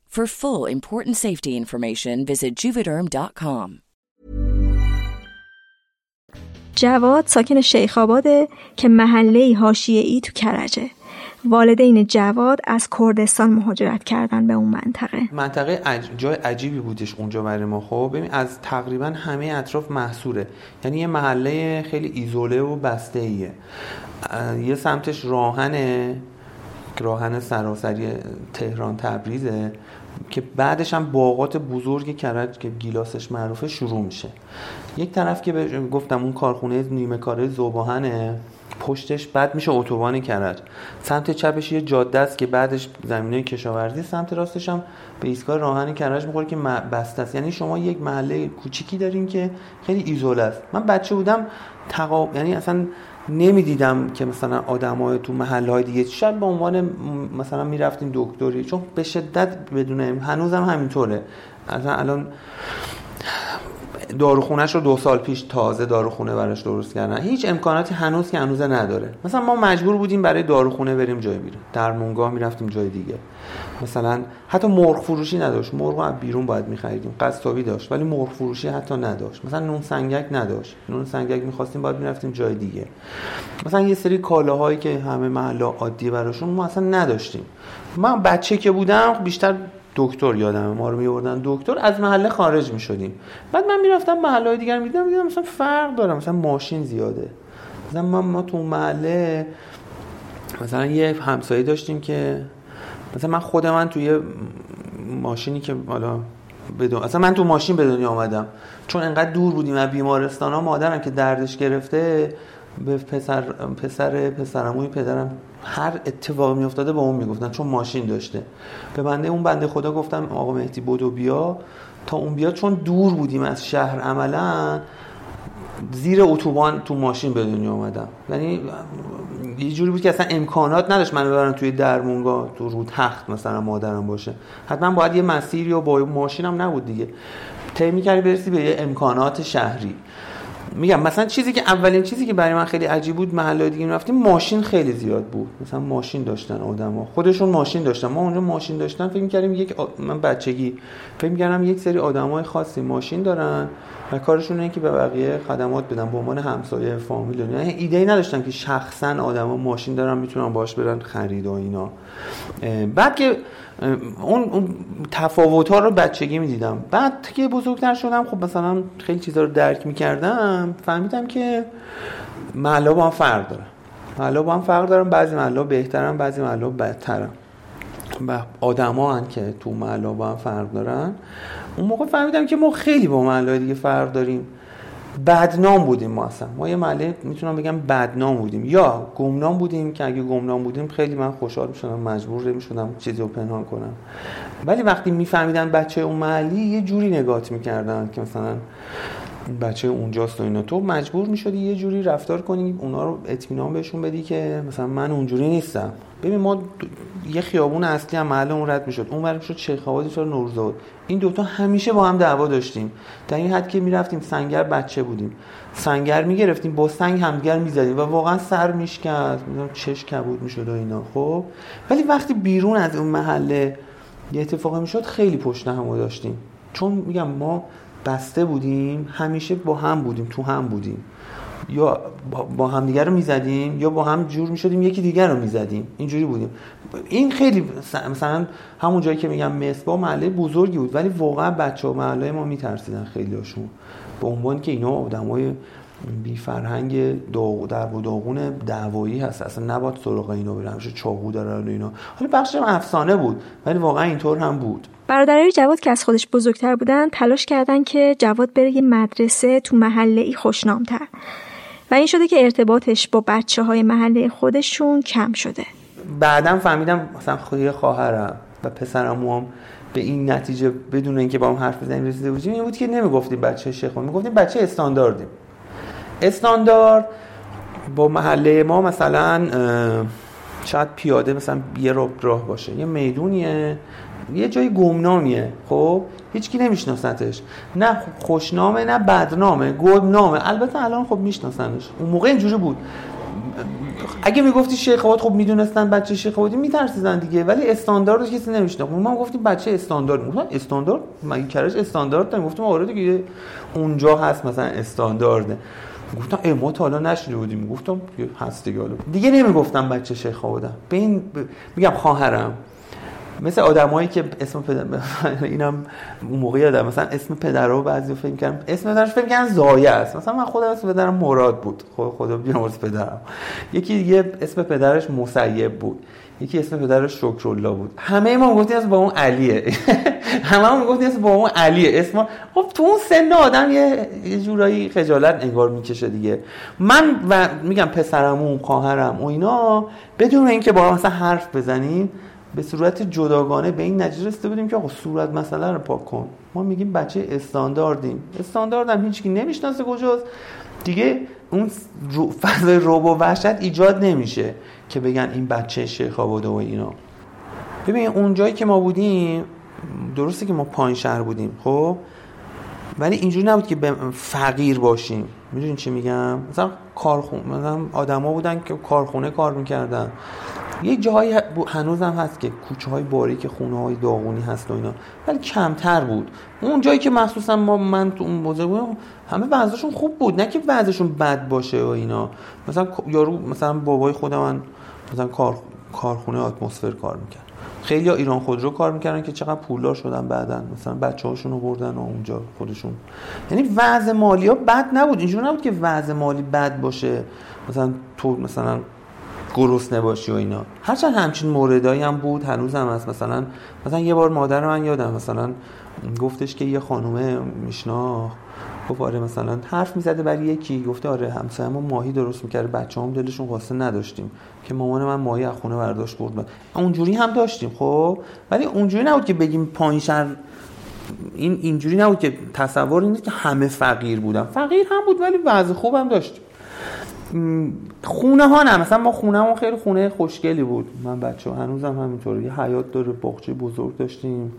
For full important safety information, visit juvederm.com. جواد ساکن شیخ آباده که محله حاشیه ای تو کرجه. والدین جواد از کردستان مهاجرت کردن به اون منطقه. منطقه عج... جای عجیبی بودش اونجا برای ما. خب ببین از تقریبا همه اطراف محصوره. یعنی یه محله خیلی ایزوله و بسته ایه یه سمتش راهنه. راهن سراسری تهران تبریزه. که بعدش هم باغات بزرگ کرج که گیلاسش معروفه شروع میشه. یک طرف که گفتم اون کارخونه نیمه کاره زوباهنه پشتش بعد میشه اتوبان کرج. سمت چپش یه جاده است که بعدش زمینه کشاورزی سمت راستش هم به ایستگاه راهن کرج می‌خوره که بسته است. یعنی شما یک محله کوچیکی دارین که خیلی ایزوله است. من بچه بودم تقاب یعنی اصلا نمی‌دیدم که مثلا آدمای تو محله های دیگه شاید به عنوان مثلا می‌رفتیم دکتری. چون به شدت بدون هنوزم همینطوره. اصلا الان داروخونهش رو دو سال پیش تازه داروخونه براش درست کردن. هیچ امکاناتی هنوز که هنوز نداره. مثلا ما مجبور بودیم برای داروخونه بریم جای بیرون. در مونگاه می‌رفتیم جای دیگه. مثلا حتی مرغ فروشی نداشت. مرغ از بیرون باید میخریدیم. قصابی داشت. ولی مرغ فروشی حتی نداشت. مثلا نون سنگک نداشت. نون سنگک می‌خواستیم باید می‌رفتیم جای دیگه. مثلا یه سری کالاهایی که همه محله عادی براشون ما اصلا نداشتیم. من بچه که بودم بیشتر دکتر یادم ما رو میوردن دکتر. از محله خارج می‌شدیم. بعد من می‌رفتم محله های دیگر می‌دیدم. می‌دیدم مثلا فرق دارم مثلا ماشین زیاده. مثلا ما, ما تو محله مثلا یه همسایه داشتیم که مثلا من خود من توی ماشینی که حالا بدون اصلا من تو ماشین به دنیا آمدم. چون انقدر دور بودیم از بیمارستان ها مادرم که دردش گرفته به پسر پسر پسرموی پدرم هر اتفاقی میافتاده با اون می‌گفتن چون ماشین داشته. به بنده اون بنده خدا گفتم آقا مهدی بدو بیا. تا اون بیا چون دور بودیم از شهر عملا زیر اتوبان تو ماشین به دنیا اومدم یعنی یه جوری بود که اصلا امکانات نداشت من ببرم توی درمونگاه تو رو تخت مثلا مادرم باشه. حتما باید یه مسیری و با ماشینم نبود دیگه. طی می‌کردی برسی به یه امکانات شهری. میگم مثلا چیزی که اولین چیزی که برای من خیلی عجیب بود محله دیگه رفتیم ماشین خیلی زیاد بود. مثلا ماشین داشتن آدما خودشون ماشین داشتن. ما اونجا ماشین داشتن فکر کردیم یک من بچگی. فکر کردم یک سری آدمای خاصی ماشین دارن و کارشون اینه که به بقیه خدمات بدن. به عنوان همسایه فامیل یعنی ایده ای نداشتن که شخصا آدما ماشین دارن می‌تونن باش برن خرید و اینا. بعد که اون, اون تفاوت ها رو بچگی می‌دیدم. بعد که بزرگتر شدم خب مثلا خیلی چیزا رو درک می‌کردم. فهمیدم که محلا با هم فرق دارن محلا با هم فرق دارن بعضی محلا بهترن بعضی محلا بدترن. و آدما هن که تو محلا با هم فرق دارن. اون موقع فهمیدم که ما خیلی با محلا دیگه فرق داریم. بدنام بودیم ما اصلا. ما یه محله می‌تونم بگم بدنام بودیم. یا گمنام بودیم که اگه گمنام بودیم خیلی من خوشحال می‌شدم مجبور می‌شدم چیزی رو پنهان کنم. ولی وقتی میفهمیدن بچه اون محلی یه جوری نگات می‌کردن که مثلا بچه اونجاست و اینا. تو مجبور می‌شدی یه جوری رفتار کنی اونا رو اطمینان بهشون بدی که مثلا من اونجوری نیستم. ببین ما یه خیابون اصلی هم محل اون رد می‌شد. اون بریم شد شیخ آباد تو نورزاد این دوتا همیشه با هم دعوا داشتیم. در این حد که می‌رفتیم سنگر بچه بودیم. سنگر می‌گرفتیم با سنگ همدیگر می‌زدیم و واقعا سر میشکرد چش کبود می‌شد و اینا خب؟ ولی وقتی بیرون از اون محله یه اتفاقی می‌شد خیلی پشت همو داشتیم. چون میگم ما بسته بودیم همیشه با هم بودیم تو هم بودیم. یا با همدیگر رو می‌زدیم یا با هم جور می‌شدیم یکی دیگر رو می‌زدیم. اینجوری بودیم. این خیلی مثلا همون جایی که میگم مصبا محله بزرگی بود ولی واقعا بچه ها محله ما میترسیدن خیلی هاشون به عنوان که اینا آدمای بی فرهنگ در و داغون دعوایی هست. اصلا نباید سراغ اینا برم چاقو دارن و اینا. حالا بخش افسانه بود ولی واقعا اینطور هم بود. برادرای جواد که از خودش بزرگتر بودن تلاش کردن که جواد بره یه مدرسه تو محله ای خوشنامتر. و این شده که ارتباطش با بچه های محله خودشون کم شده. بعدم فهمیدم مثلا خودی خواهرم و پسرم هم به این نتیجه بدون اینکه با هم حرف بزنیم رسیده بودیم این بود که نمی‌گفتیم بچه شیخ می‌گفتیم بچه استانداردیم. استاندارد. با محله ما مثلا شاید پیاده مثلا یه رب راه باشه. یه میدونیه یه جای گمنامیه. خب؟ هیچکی نمیشناستش نه خوشنامه نه بدنامه گمنامه. البته الان خب میشناسنش. اون موقع اینجوری بود. اگه می‌گفتی شیخ آباد خب می‌دونستن بچه شیخ آبادی میترسیدن دیگه. ولی استاندارد کسی نمیشناخت. ما گفتیم بچه استاندارد. گفتن استاندارد؟ مگه کرج استاندارد گفتم آره دیگه اونجا هست مثلا استاندارده. گفتم ای ما تا حالا نشده بودیم. گفتم هست دیگه حالا. دیگه نمی‌گفتم بچه شیخ آبادم به این ب... میگم خواهرم. مثل آدمایی که اسم پدر اینم اون موقع یادم مثلا اسم پدر رو بعضی فکر کردم اسم پدرش فکر کردن زایه است. مثلا من خودم اسم پدرم مراد بود. خود خدا بیامرز پدرم. یکی دیگه اسم پدرش مسیب بود. یکی اسم پدرش شکرالله بود. همه ما گفتیم اسم با اون علیه. همه ما گفتیم اسم با اون علیه. اسم خب تو اون سن آدم یه, جورایی خجالت انگار می‌کشه دیگه. من و میگم پسرمون خواهرم و اینا بدون اینکه با مثلا حرف بزنیم به صورت جداگانه به این نتیجه رسیده بودیم که آقا صورت مسئله رو پاک کن. ما میگیم بچه استانداردیم. استاندارد هم هیچکی نمی‌شناسه کجاست. دیگه اون فضای روب و وحشت ایجاد نمیشه که بگن این بچه شیخ آباده و اینا. ببین اون جایی که ما بودیم درسته که ما پایین شهر بودیم خب؟ ولی اینجوری نبود که فقیر باشیم. می‌دونین چی میگم؟ مثلا کارخونه مثلا آدما بودن که کارخونه کار می‌کردن. یه جایی هنوزم هست که کوچه های باریک خونه های داغونی هست و اینا ولی کمتر بود. اون جایی که مخصوصا ما من تو اون بزرگ بودم همه وضعشون خوب بود. نه که وضعشون بد باشه و اینا. مثلا یارو مثلا بابای خودم من مثلا کار کارخونه اتمسفر کار می‌کرد. خیلی ها ایران خودرو کار می‌کردن که چقدر پولدار شدن بعدا. مثلا بچه هاشون رو بردن و اونجا خودشون. یعنی وضع مالی ها بد نبود. اینجور نبود که وضع مالی بد باشه. مثلا تو مثلا گرسنه باشی و اینا. هرچند همچین موردایی هم بود هنوز هم هست. مثلا مثلا یه بار مادر من یادم مثلا گفتش که یه خانومه میشناخت. گفت آره مثلا حرف می‌زده برای یکی. گفته آره همسایه‌مون ماهی درست می‌کرده بچه‌هام دلشون خواسته نداشتیم که مامان من ماهی از خونه برداشت برد. اونجوری هم داشتیم خب؟ ولی اونجوری نبود که بگیم پایین این اینجوری نبود که تصور این که همه فقیر بودن. فقیر هم بود ولی وضع خوبم داشتیم خونه ها نه مثلا ما خونه خیلی خونه خوشگلی بود. من بچه ها هنوزم همینطور. یه حیات داره باغچه بزرگ داشتیم.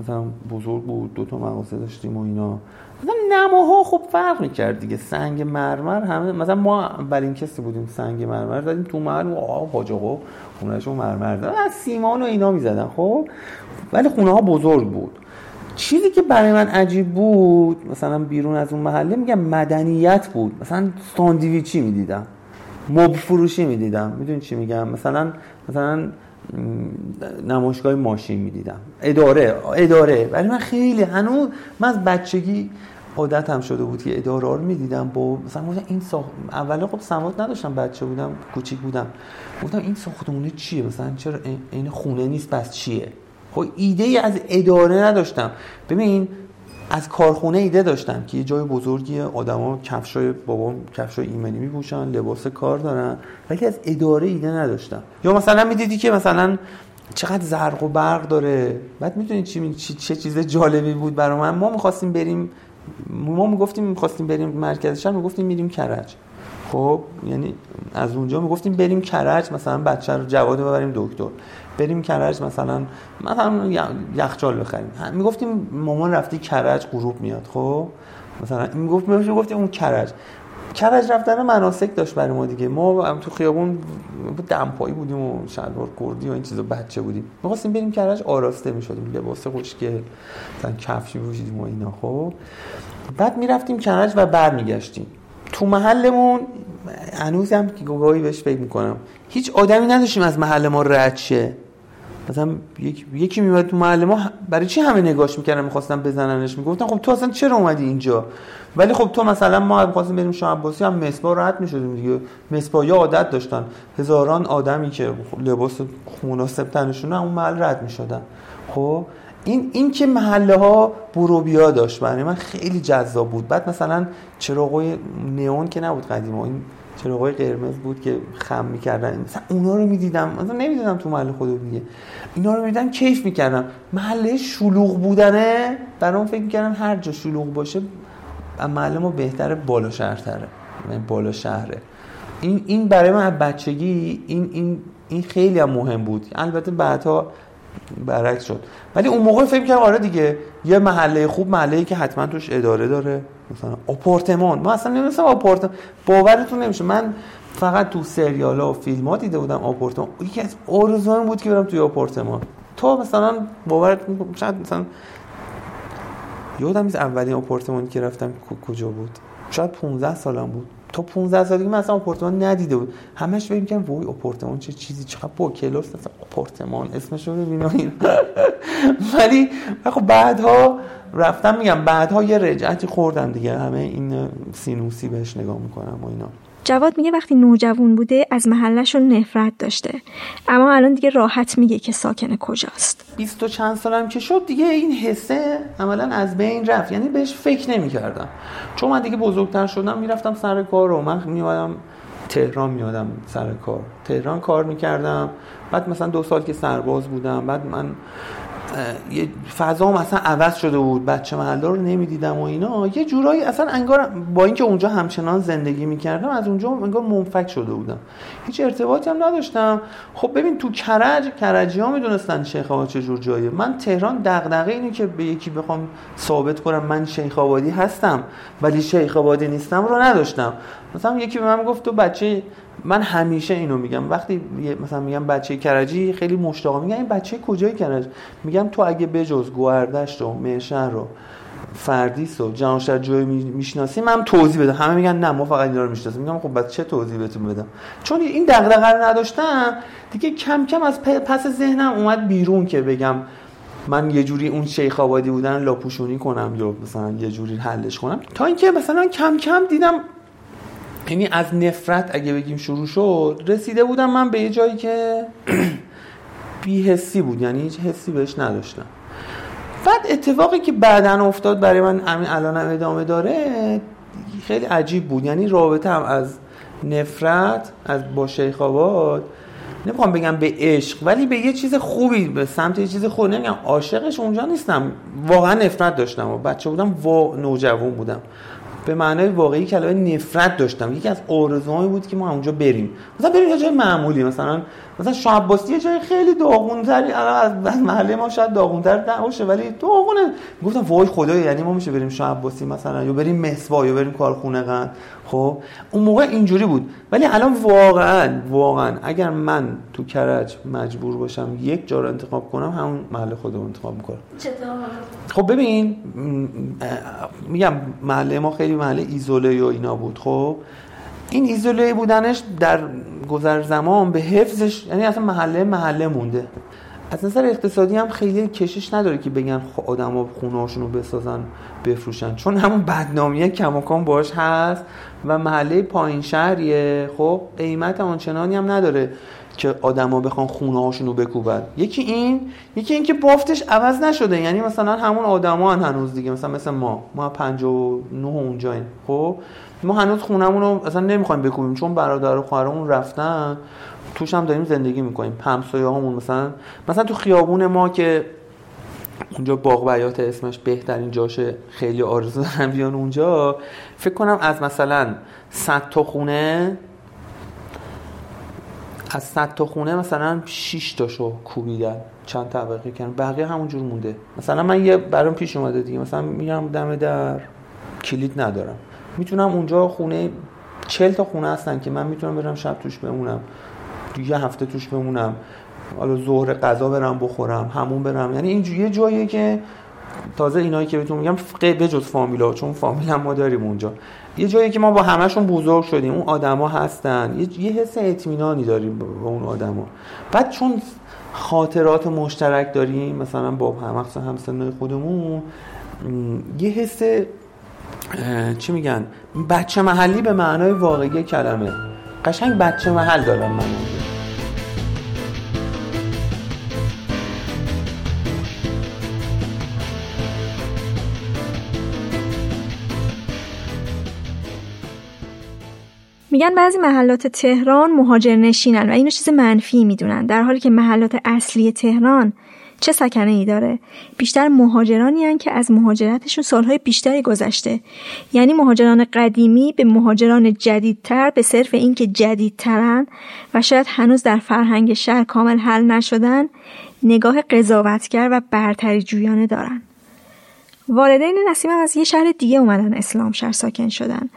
مثلا بزرگ بود دو تا مغازه داشتیم و اینا. مثلا نماها خب فرق می‌کرد دیگه. سنگ مرمر همه مثلا ما اولین کسی بودیم سنگ مرمر زدیم تو محل. آقا حاج آقا خونهشون مرمر زدن از سیمان و اینا می‌زدن خب؟ ولی خونه ها بزرگ بود. چیزی که برای من عجیب بود مثلا بیرون از اون محله میگم مدنیت بود. مثلا ساندویچی می‌دیدم. مب فروشی می‌دیدم. می‌دونی چی میگم؟ مثلا مثلا نمایشگاه ماشین می‌دیدم. اداره. اداره. ولی من خیلی هنوز من از بچگی عادتم شده بود که اداره رو می‌دیدم. با مثلا این ساخت اول خب سواد نداشتم بچه بودم کوچیک بودم. گفتم این ساختمونه چیه؟ مثلا چرا این خونه نیست؟ پس چیه؟ خب ایده ای از اداره نداشتم. ببین از کارخونه ایده داشتم که یه جای بزرگی آدما کفشای بابا کفشای ایمنی میپوشن لباس کار دارن ولی از اداره ایده نداشتم. یا مثلا می‌دیدی که مثلا چقدر زرق و برق داره. بعد می‌دونید چی چه چیز جالبی بود برای من. ما می‌خواستیم بریم ما می‌گفتیم می‌خواستیم بریم مرکز شهر می‌گفتیم میریم کرج. خب یعنی از اونجا می‌گفتیم بریم کرج مثلا بچه رو جواد ببریم دکتر. بریم کرج مثلا. مثلا یخچال بخریم. می‌گفتیم مامان رفتی کرج غروب میاد خب؟ مثلا می‌گفت می‌گفتیم اون کرج. کرج رفتن مناسک داشت برای ما دیگه. ما تو خیابون دمپایی بودیم و شلوار کردی و این چیزا بچه بودیم. می‌خواستیم بریم کرج آراسته می‌شدیم. لباس خوشگل مثلا کفشی پوشیدیم و اینا خب؟ بعد می‌رفتیم کرج و برمیگشتیم. تو محلمون هنوز هم که گاهی بهش فکر می‌کنم. هیچ آدمی نداشتیم از محل ما رد شه. مثلا یک... یکی میومد تو محل ما برای چی همه نگاش می‌کردن می‌خواستن بزننش؟ می‌گفتن خب تو اصلا چرا اومدی اینجا؟ ولی خب تو مثلا ما می‌خواستیم بریم شاه عباسی هم مسبا رد می‌شدیم دیگه. مسبا یا عادت داشتن. هزاران آدمی که لباس مناسب تنشون اون محل رد می‌شدن. خب این این که محله ها بروبیا داشت برای من خیلی جذاب بود. بعد مثلا چراغای نئون که نبود قدیم این چراغای قرمز بود که خم می‌کردن. مثلا اونا رو می‌دیدم. مثلا نمی‌دیدم تو محله خودم دیگه. اینا رو می‌دیدم کیف می‌کردم. محله شلوغ بودنه. برام فکر می‌کردم هر جا شلوغ باشه محله ما بهتره بالا شهرتره. یعنی بالا شهره. این این برای من بچگی این این این خیلی هم مهم بود. البته بعدها برعکس شد. ولی اون موقع فکر کردم آره دیگه یه محله خوب محله که حتما توش اداره داره. مثلا آپارتمان. ما اصلا نمی‌دونستم آپارتمان. باورتون نمیشه. من فقط تو سریال ها و فیلم ها دیده بودم آپارتمان. یکی از آرزوام بود که برم توی آپارتمان. تو مثلا باورت شاید مثلا یادم نیست اولین آپارتمانی که رفتم کجا بود. شاید 15 سالم بود. تا 15 سالگی من اصلا آپارتمان ندیده بود. همش فکر می‌کردم وای آپارتمان چه چیزی چقدر با کلاس اصلا آپارتمان اسمش رو ببین ولی خب بعدها رفتم میگم بعدها یه رجعتی خوردم دیگه. همه این سینوسی بهش نگاه می‌کنم و اینا. جواد میگه وقتی نوجوان بوده از محلش رو نفرت داشته. اما الان دیگه راحت میگه که ساکن کجاست. بیست و چند سالم که شد دیگه این حسه عملا از بین رفت. یعنی بهش فکر نمی‌کردم. چون من دیگه بزرگتر شدم می‌رفتم سر کار رو من میادم تهران میادم سر کار. تهران کار می‌کردم. بعد مثلا دو سال که سرباز بودم بعد من یه فضا اصلا عوض شده بود بچه محله رو نمی‌دیدم و اینا. یه جورایی اصلا انگار با اینکه اونجا همچنان زندگی می‌کردم از اونجا انگار منفک شده بودم. هیچ ارتباطی هم نداشتم. خب ببین تو کرج کرجی ها می‌دونستن شیخ آباد چه جور جایه من تهران دغدغه اینه که به یکی بخوام ثابت کنم من شیخ آبادی هستم ولی شیخ آبادی نیستم رو نداشتم. مثلا یکی به من گفت تو بچه من همیشه اینو میگم. وقتی مثلا میگم بچه کرجی خیلی مشتاق میگم این بچه کجای کرج؟ میگم تو اگه بجز گوهردشت و مرشهر رو فردیس و جهانشهر جوی می‌شناسی من توضیح بدم. همه میگن نه ما فقط اینا رو می‌شناسیم. میگم خب بعد چه توضیح بهتون بدم؟ چون این دغدغه رو نداشتم دیگه کم کم از پس ذهنم اومد بیرون که بگم من یه جوری اون شیخ آبادی بودن لاپوشونی کنم یا مثلا یه جوری حلش کنم. تا اینکه مثلا کم کم دیدم یعنی از نفرت اگه بگیم شروع شد رسیده بودم من به یه جایی که حسی بود یعنی هیچ حسی بهش نداشتم. بعد اتفاقی که بعدا افتاد برای من همین الان هم ادامه داره خیلی عجیب بود. یعنی رابطه هم از نفرت از با شیخ آباد نمی‌خوام بگم به عشق ولی به یه چیز خوبی به سمت یه چیز خوبی نمیگم. عاشقش اونجا نیستم. واقعا نفرت داشتم و بچه بودم و نوجوان بودم. به معنای واقعی کلمه نفرت داشتم. یکی از آرزوهایی بود که ما اونجا بریم. مثلا بریم یه جای معمولی مثلا مثلا شاه عباسی یه جای خیلی داغونتری از محله ما شاید داغونتر باشه ولی داغونه. گفتم وای خدایا یعنی ما میشه بریم شاه عباسی مثلا یا بریم مسوا یا بریم کارخونه قند خب اون موقع اینجوری بود. ولی الان واقعا واقعا اگر من تو کرج مجبور باشم یک جا رو انتخاب کنم همون محله خودم انتخاب می‌کنم. خب ببین میگم محله ما خیلی محله ایزوله و اینا بود. خب این ایزوله بودنش در گذر زمان به حفظش یعنی اصلا محله محله مونده. از نظر اقتصادی هم خیلی کشش نداره که بگن آدما خونه هاشون رو بسازن بفروشن. چون همون بدنامی کماکان باش هست و محله پایین شهریه. خب قیمت آنچنانی هم نداره که آدما بخوان خونه هاشون رو بکوبن. یکی این یکی این که بافتش عوض نشده. یعنی مثلا همون آدما هنوز دیگه. مثلا مثل ما. ما 59 اونجاییم. خب ما هنوز خونمون رو اصلا نمی‌خوایم بکوبیم چون برادر و خواهرمون رفتن. توش هم داریم زندگی می‌کنیم همسایه همون مثلا. مثلا تو خیابون ما که اونجا باغ بیات اسمش بهترین جاشه خیلی آرزو دارم بیان اونجا فکر کنم از مثلا 100 تا خونه از 100 تا خونه مثلا 6 تاشو کوبیدن چند طبقه کردن. بقیه همونجور مونده. مثلا من یه برام پیش اومده دیگه. مثلا میرم دم در کلید ندارم. می‌تونم اونجا خونه چل تا خونه هستن که من می‌تونم برم شب توش بمونم. یه هفته توش بمونم. حالا ظهر غذا برم بخورم همون برم. یعنی این یه جاییه که تازه اینایی که بهتون میگم به جز فامیلا چون فامیل هم ما داریم اونجا. یه جایی که ما با همشون بزرگ شدیم اون آدما هستن. یه, یه حس اطمینانی داریم با اون آدما بعد چون خاطرات مشترک داریم مثلا با هم همسنای خودمون یه حس چی میگن؟ بچه محلی به معنای واقعی کلمه. قشنگ بچه محل دارم من میگن. بعضی محلات تهران مهاجر نشینن و اینو چیز منفی می‌دونن در حالی که محلات اصلی تهران چه سکنه ای داره؟ بیشتر مهاجرانی هن که از مهاجرتشون سالهای بیشتری گذشته. یعنی مهاجران قدیمی به مهاجران جدیدتر به صرف اینکه جدیدترن و شاید هنوز در فرهنگ شهر کامل حل نشدن نگاه قضاوتگر و برتری جویانه دارن. والدین نسیم هم از یه شهر دیگه اومدن اسلام شهر ساکن شدن.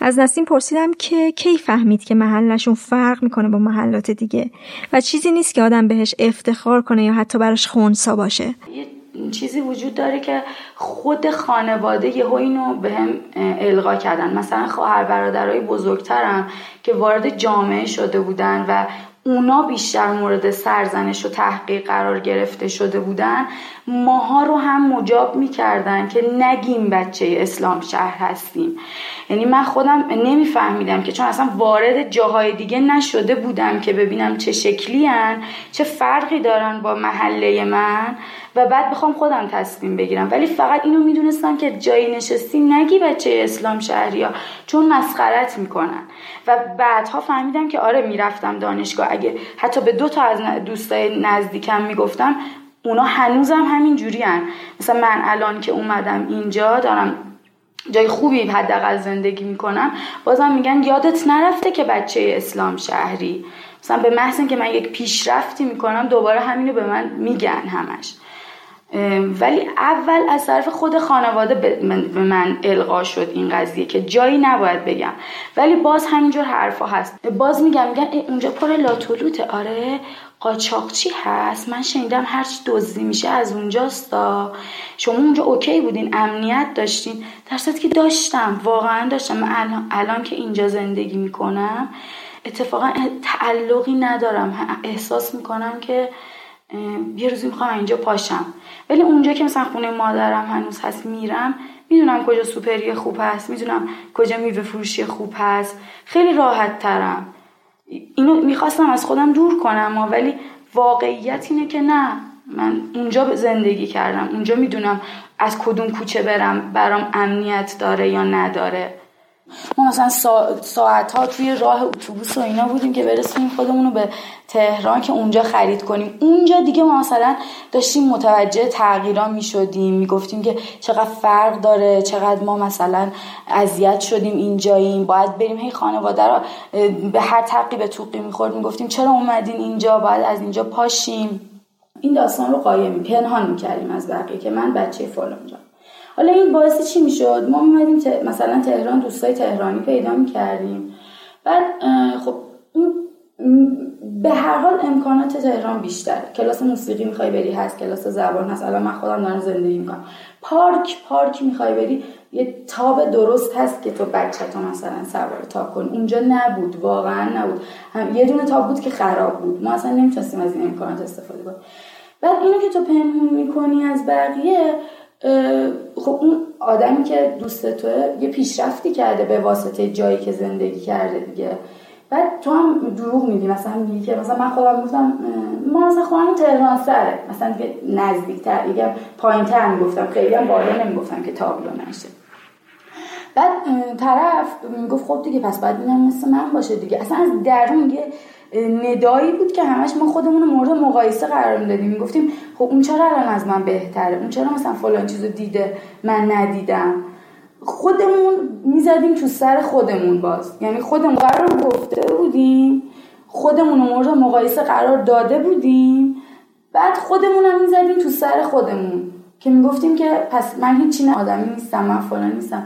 از نسیم پرسیدم که کی فهمید که محلشون فرق می‌کنه با محلات دیگه؟ و چیزی نیست که آدم بهش افتخار کنه یا حتی براش خونسا باشه. یه چیزی وجود داره که خود خانواده یهو اینو به هم القا کردن. مثلا خواهر برادرای بزرگترم که وارد جامعه شده بودن و اونا بیشتر مورد سرزنش و تحقیق قرار گرفته شده بودن ماها رو هم مجاب می‌کردن که نگیم بچه اسلام شهر هستیم. یعنی من خودم نمیفهمیدم که چون اصلا وارد جاهای دیگه نشده بودم که ببینم چه شکلی هن چه فرقی دارن با محله من. و بعد بخوام خودم تصمیم بگیرم. ولی فقط اینو می‌دونستم که جایی نشستی نگی بچه اسلام شهری ها چون مسخرت می‌کنن. و بعدها فهمیدم که آره می‌رفتم دانشگاه. اگه حتی به دو تا از دوستای نزدیکم می‌گفتم اونا هنوزم همین جوری هن. مثلا من الان که اومدم اینجا دارم جای خوبی حداقل زندگی می‌کنم بازم میگن یادت نرفته که بچه اسلام شهری. مثلا به محض که من یک پیشرفتی می‌کنم دوباره همینو به من میگن همش. ولی اول از طرف خود خانواده به من القا شد این قضیه که جایی نباید بگم. ولی باز همینجور حرفا هست. باز میگم میگن اونجا پر لاتولوته. آره قاچاقچی هست. من شنیدم هر چی دزدی میشه از اونجاستا. شما اونجا اوکی بودین امنیت داشتین. در که داشتم واقعا داشتم. الان, الان که اینجا زندگی می‌کنم اتفاقا تعلقی ندارم. احساس می‌کنم که یه روزی می‌خوام اینجا پاشم. ولی اونجا که مثلا خونه مادرم هنوز هست میرم. می‌دونم کجا سوپری خوب هست می‌دونم کجا میوه فروشی خوب هست. خیلی راحت ترم اینو می‌خواستم از خودم دور کنم ولی واقعیت اینه که نه. من اونجا زندگی کردم. اونجا می‌دونم از کدوم کوچه برم برام امنیت داره یا نداره. ما مثلا ساعت ها توی راه اتوبوس و اینا بودیم که برسیم خودمون رو به تهران که اونجا خرید کنیم. اونجا دیگه ما مثلا داشتیم متوجه تغییرا می شدیم می گفتیم که چقدر فرق داره چقدر ما مثلا اذیت شدیم اینجاییم. باید بریم هی خانواده رو به هر تقی به توقی می خورد می گفتیم چرا اومدین اینجا؟ باید از اینجا پاشیم. این داستان رو قایم پنهان می‌کردیم از بقیه که من بچه فلان حالا این باعث چی می‌شد؟ ما میمدیم ت... مثلا تهران دوستای تهرانی پیدا می‌کردیم. بعد خب اون به هر حال امکانات تهران بیشتر کلاس موسیقی می‌خوای بری هست کلاس زبان هست. الان من خودم دارم زندگی می‌کنم. پارک پارک می‌خوای بری یه تاب درست هست که تو بچه تو مثلا سوار تاب کن. اونجا نبود واقعا نبود. هم یه دونه تاب بود که خراب بود. ما اصلا نمی‌تونستیم از این امکانات استفاده کنیم. بعد اینو که تو پنهون می‌کنی از بقیه خب اون آدمی که دوست توه یه پیشرفتی کرده به واسطه جایی که زندگی کرده دیگه. بعد تو هم دروغ میگی مثلا میگی که مثلا من خودم گفتم ما مثلا خودم تهران سره. مثلا نزدیک تر دیگه پایین تر می‌گفتم. خیلی هم بالا نمی‌گفتم که تابلو نشه. بعد طرف می‌گفت خب دیگه پس بعد اینم مثل من باشه دیگه. اصلا از درون یه ندایی بود که همش ما خودمون رو مورد مقایسه قرار می‌دادیم. می‌گفتیم خب اون چرا الان از من بهتره؟ اون چرا مثلا فلان چیزو دیده من ندیدم؟ خودمون می‌زدیم تو سر خودمون باز. یعنی خودمون قرار گفته بودیم خودمون رو مورد مقایسه قرار داده بودیم بعد خودمون هم می‌زدیم تو سر خودمون. که می‌گفتیم که پس من هیچی آدمی نیستم من فلان نیستم.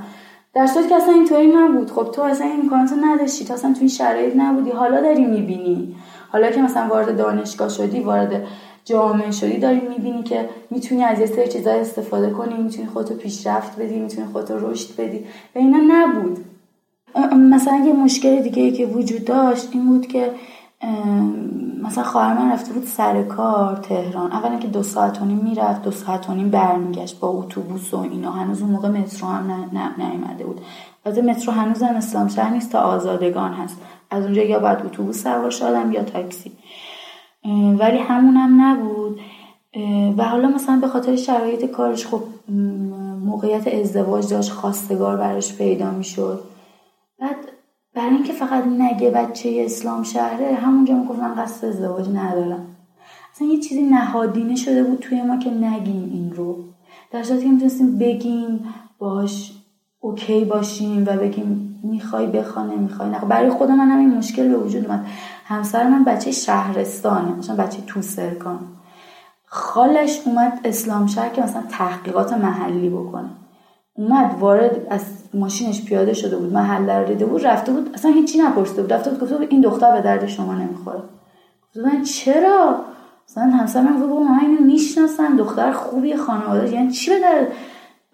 در صورتی که اصلا اینطوری نبود. خب تو اصلا این امکانات نداشتی. تو اصلا تو این شرایط نبودی. حالا داری می‌بینی. حالا که مثلا وارد دانشگاه شدی وارد جامعه شدی داری می‌بینی که می‌تونی از یه سری چیزا استفاده کنی. می‌تونی خودتو پیشرفت بدی می‌تونی خودتو رشد بدی. و اینا نبود. مثلا یه مشکل دیگه ای که وجود داشت این بود که مثلا خواهر من رفته بود سر کار تهران. اولا که دو ساعت و نیم می‌رفت دو ساعت و نیم برمیگشت با اتوبوس و اینا. هنوز اون موقع مترو هم نیومده بود. از مترو هنوز هم اسلام شهر نیست تا آزادگان هست. از اونجا یا باید اتوبوس سوار شدم یا تاکسی. ولی همونم نبود. و حالا مثلا به خاطر شرایط کارش خب موقعیت ازدواج داشت خواستگار براش پیدا می‌شد. بعد برای اینکه فقط نگه بچه اسلام شهره همونجا می‌گفتن قصد ازدواج ندارم اصلا یه چیزی نهادینه شده بود توی ما که نگیم این رو. در صورتی که می‌تونستیم بگیم باش اوکی باشیم و بگیم می‌خوای بخوانه می‌خوای نه برای خود من هم این مشکل به وجود اومد. همسر من بچه شهرستانه مثلا بچه توسرکان خالش اومد اسلام شهر که مثلا تحقیقات محلی بکنه. اومد وارد از ماشینش پیاده شده بود محله رو دیده بود رفته بود اصلا هیچی نپرسیده بود رفته بود گفته بود این دختر به درد شما نمی‌خوره. من چرا؟ مثلا همسر من گفت من اینو می‌شناسم دختر خوبی خانواده یعنی چی به درد؟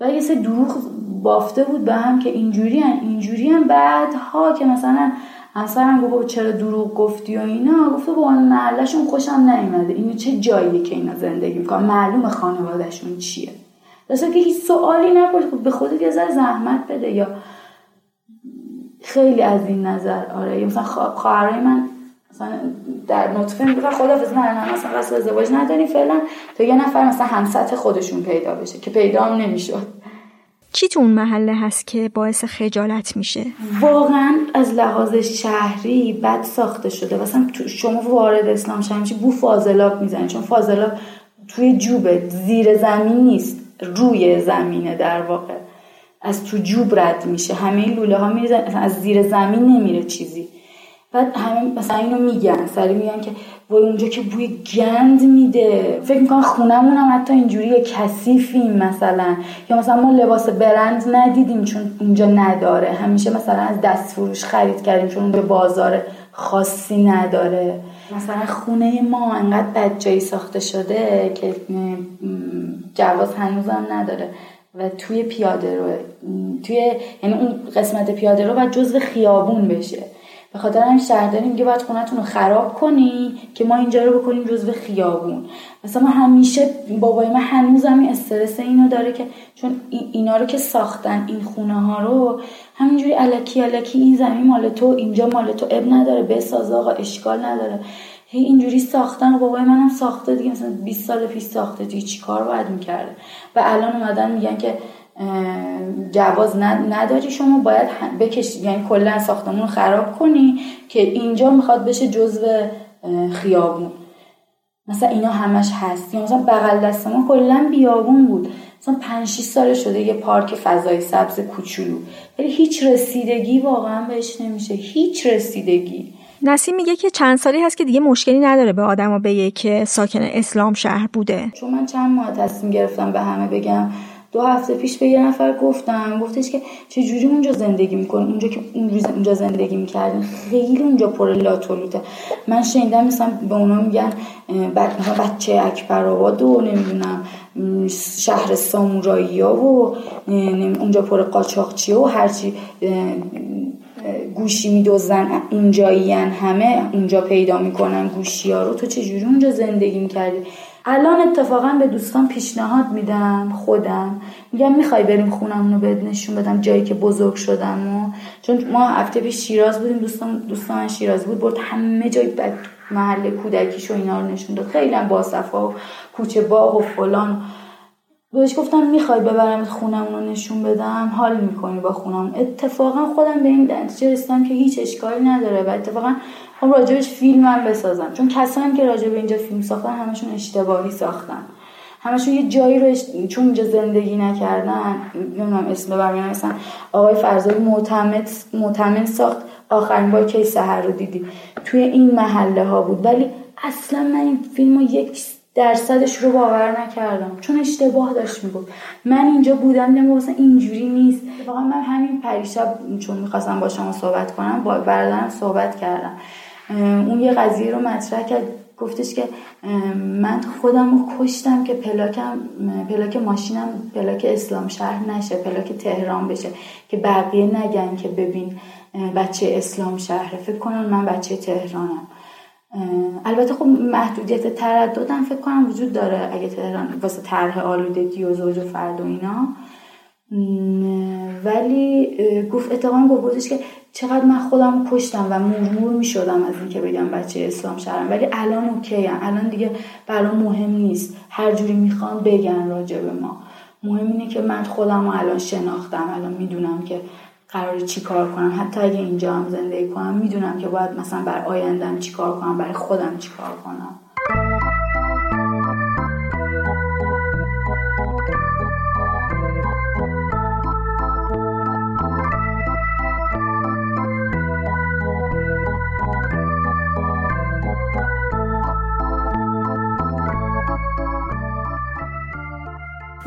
و یه سری دروغ بافته بود به هم که اینجوری هم اینجوری هم بعدها که مثلا همسرم گفت چرا دروغ گفتی و اینا؟ گفته با محلشون خوشم نیومده. اینو چه جاییه که اینا زندگی می‌کنن؟ معلوم خانوادهشون چیه. مثلا که هیچ سوالی نپرس به خودت یه ذره زحمت بده یا خیلی از این نظر آره. یا مثلا خواهرای من مثلا در نطفه می‌گفتن خدافظ نه نه مثلا قصد ازدواج نداری فعلا. تا یه نفر مثلا همسط خودشون پیدا بشه که پیدا هم نمی‌شد. چی تو اون محله هست که باعث خجالت میشه؟ واقعا از لحاظ شهری بد ساخته شده. مثلا شما وارد اسلام شهر بو فاضلاب می‌زنید چون فاضلاب توی جوبه زیر زمین نیست. روی زمینه در واقع. از تو جوب رد میشه. همه لوله ها میره از زیر زمین نمیره چیزی. بعد همه مثلا اینو میگن. سری میگن که وای اونجا که بوی گند میده. فکر می‌کنم خونمون هم حتی اینجوری کثیفیم مثلا. یا مثلا ما لباس برند ندیدیم چون اونجا نداره. همیشه مثلا از دست فروش خرید کردیم چون اونجا بازار خاصی نداره. مثلا خونه ما انقدر بد جایی ساخته شده که جواز هنوزم نداره و توی پیاده رو توی یعنی اون قسمت پیاده رو باید جزو خیابون بشه. به خاطر همین شهرداری میگه باید خونتون رو خراب کنی که ما اینجا رو بکنیم جزو خیابون. مثلا همیشه بابای من هنوز این استرس اینو داره که چون اینا رو که ساختن این خونه ها رو همینجوری علکی علکی این زمین مال تو اینجا مال تو اب نداره بساز آقا اشکال نداره. هی اینجوری ساختن بابای منم ساخته دیگه مثلا 20 سال پیش ساخته دیگه چی کار باید می‌کرده؟ و الان اومدن میگن که جواز نداری شما باید بکش یعنی کلا ساختمون خراب کنی که اینجا می‌خواد بشه جزو خیابون. مثلا اینا همش هست. یا مثلا بغل دست ما کلا بیابون بود. مثلا 5 6 سال شده یه پارک فضای سبز کوچولو. ولی هیچ رسیدگی واقعا بهش نمیشه. هیچ رسیدگی. نسیم میگه که چند سالی هست که دیگه مشکلی نداره به آدما بگه که ساکن اسلام شهر بوده. چون من چند ماه تصمیم گرفتم به همه بگم دو هفته پیش به یه نفر گفتم گفتش که چه جوری اونجا زندگی می‌کنی؟ اونجا که اونجا زندگی می‌کردین خیلی اونجا پر لاتولوته من شنیدم مثلا به اونا میگن بچه اکبر آباد و نمی‌دونم شهر سامورایی ها و اونجا پر قاچاقچی و هرچی گوشی میدوزن اونجایی همه اونجا پیدا می‌کنن گوشی ها رو. تو چجوری اونجا زندگی می‌کردی؟ الان اتفاقا به دوستان پیشنهاد میدم خودم. میگم می‌خوای بریم خونم رو بهت نشون بدم جایی که بزرگ شدم و چون ما هفته پیش شیراز بودیم دوستان دوستان شیراز بود برد همه جای بد محل کودکیش و اینا رو نشون داد. خیلی هم باصفا و کوچه باغ و فلان. بهش گفتم می‌خوای ببرم خونم رو نشون بدم؟ حال می‌کنی با خونم اتفاقا خودم به این نتیجه رسیدم که هیچ اشکالی نداره و اتفاقا خب راجبش فیلم هم بسازم چون کسانی که راجب اینجا فیلم ساختن همشون اشتباهی ساختن. همشون یه جایی رو چون اینجا زندگی نکردن نمی‌دونم اسم ببرم مثلا آقای فرزایی معتمد ساخت. آخرین بار کی سهر رو دیدی؟ توی این محله ها بود. ولی اصلا من این فیلم رو یک درصدش رو باور نکردم. چون اشتباه داشت می‌گفت. من اینجا بودم نمیگم مثلا اینجوری نیست. واقعا من همین پریشب چون می‌خواستم با شما صحبت کنم با برادرم صحبت کردم. اون یه قضیه رو مطرح کرد. گفتش که من خودم رو کشتم که پلاکم پلاک ماشینم پلاک اسلام شهر نشه پلاک تهران بشه که بقیه نگن که ببین بچه اسلام شهره. فکر کنم من بچه تهرانم. البته خب محدودیت ترددم فکر کنم وجود داره اگه تهران واسه طرح آلودگی و زوج و فرد و اینا. ولی گفت اتفاقا گفت که چقدر من خودم کشتم و مورمور می شدم از اینکه بگم بچه اسلام شهرم. ولی الان اوکی هم. الان دیگه برام مهم نیست. هر جوری می‌خوام بگن راجع به ما. مهم اینه که من خودم الان شناختم. الان می‌دونم که قرار چی کار کنم. حتی اگه اینجا هم زندگی کنم می‌دونم که باید مثلا بر آیندم چی کار کنم برای خودم چی کار کنم.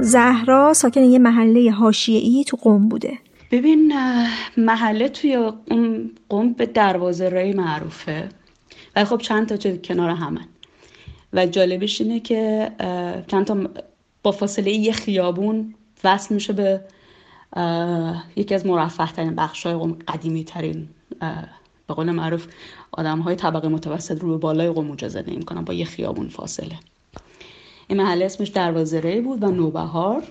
زهرا ساکن یه محله حاشیه‌ای تو قم بوده. ببین محله توی قم به دروازه رای معروفه. و خب چند تا کنار همن و جالبش اینه که چند تا با فاصله یه خیابون وصل میشه به یکی از مرفه ترین بخش های قم قدیمی ترین به قول معروف آدم های طبقه متوسط رو به بالای قم زندگی می‌کنن با یه خیابون فاصله. این محله اسمش دروازه بود و نوبهار.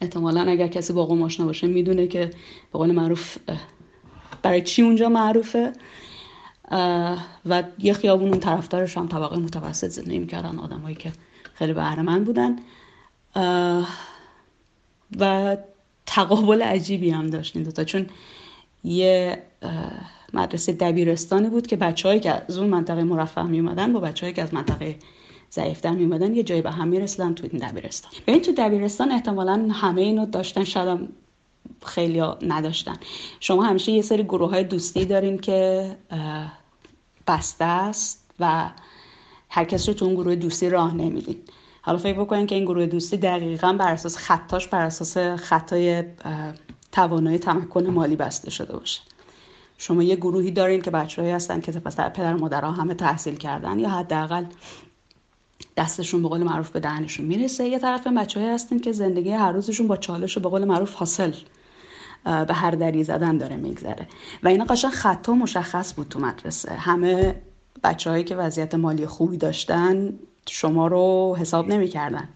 احتمالا اگر کسی با قم آشنا باشه می‌دونه که به قول معروف برای چی اونجا معروفه. و یه خیابون اون طرفدارش هم طبقه متوسط زندگی می‌کردن آدمایی که خیلی بهره بودن. و تقابل عجیبی هم داشت این دوتا چون یه مدرسه دبیرستانی بود که بچههایی که از اون منطقه مرفه می اومدن با بچههایی که از منطقه ضعیفتر میومدن یه جایی به هم می‌رسیدن تو این دبیرستان ببین تو دبیرستان احتمالا همه اینو داشتن شاید خیلی نداشتن. شما همیشه یه سری گروه های دوستی دارین که بسته است و هر کس رو تو اون گروه دوستی راه نمیدین. حالا فکر بکنین که این گروه دوستی دقیقا بر اساس خطاش بر اساس خطای توانایی تمکن مالی بسته شده باشه. شما یه گروهی دارین که بچههایی هستن که پدر مادرها همه تحصیل کردن یا حداقل دستشون به قول معروف به دهنشون می‌رسه. یه طرف بچههایی هستن که زندگی هر روزشون با چالش و به قول معروف حاصل به هر دری زدن داره میگذره. و اینا قشنگ خطا مشخص بود تو مدرسه. همه بچههایی که وضعیت مالی خوبی داشتن شما رو حساب نمی‌کردن.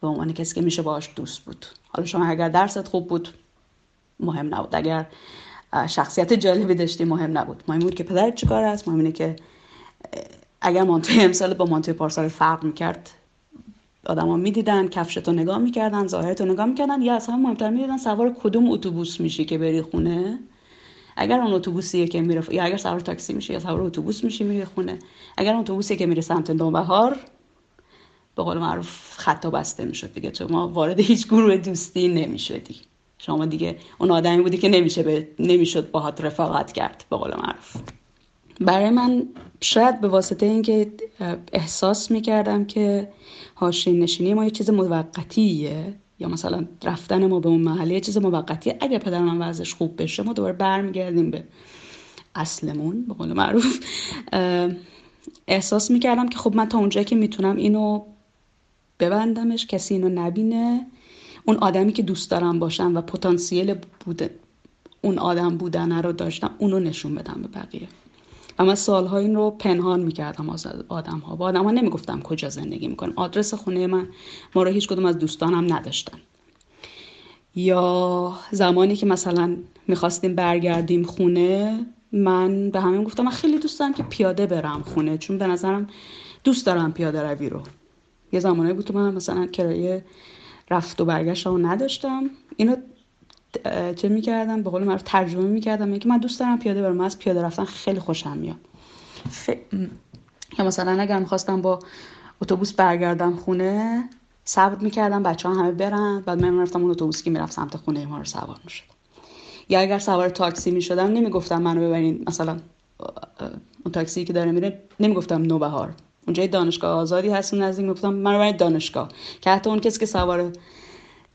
به عنوان کسی که میشه باش دوست بود. حالا شما اگر درست خوب بود مهم نبود. اگر شخصیت جالبی داشتی مهم نبود. مهم بود که پدرت چیکار است؟ مهم اینه که اگر مانتوی امسال با مانتوی پارسال فرق می‌کرد آدما می‌دیدن کفشتو نگاه می‌کردن ظاهرتو نگاه می‌کردن یا اصلا مهمتر می‌دیدن سوار کدوم اتوبوس میشی که بری خونه؟ اگر اون اتوبوسیه که میره یا اگر سوار تاکسی میشی یا سوار اتوبوس میشی میری خونه. اگر اون اتوبوسی که میره سمت نوبهار به قول معروف خطا بسته می‌شد دیگه. تو ما وارد هیچ گروه دوستی نمی‌شدی شما دیگه اون آدمی بودی که نمیشه به نمی‌شد باهات رفاقت کرد به قول معروف. برای من شاید به واسطه اینکه احساس می‌کردم که هاشین نشینی ما یه چیز موقتیه یا مثلا رفتن ما به اون محله یه چیز موقتیه. اگر پدر من وضعش خوب بشه ما دوباره برمیگردیم به اصلمون به قول معروف. احساس می‌کردم که خب من تا اونجایی که می‌تونم اینو ببندمش کسی اینو نبینه. اون آدمی که دوست دارم باشم و پتانسیل بوده اون آدم بودن رو داشتم اونو نشون بدم به بقیه. و من سالها این رو پنهان می‌کردم از آدم ها با آدم ها نمی‌گفتم کجا زندگی می‌کنم آدرس خونه من. ما رو هیچ کدوم از دوستانم نداشتن. یا زمانی که مثلا می‌خواستیم برگردیم خونه من به همین گفتم من خیلی دوست دارم که پیاده برم خونه چون به نظرم دوست دارم پیاده روی رو. یه زمانی بود که من مثلا کرایه رفت و برگشت رو نداشتم. اینو چه می‌کردم؟ به قول معروف ترجمه می‌کردم. که من دوست دارم پیاده برم. از پیاده رفتن خیلی خوشم میاد. یا مثلا اگر می‌خواستم با اتوبوس برگردم خونه صبر می‌کردم بچه ها همه برن. بعد من رفتم اون اتوبوسی که می‌رفت سمت خونه ما رو سوار می‌شد یا اگر سوار تاکسی می‌شدم نمی‌گفتم منو ببرین. مثلا اون تاکسی که داره میره نمی‌گفتم نوبهار. اونجا دانشگاه آزادی هست نزدیک. می‌گفتم منو ببرید دانشگاه. که حتی اون کسی که سوار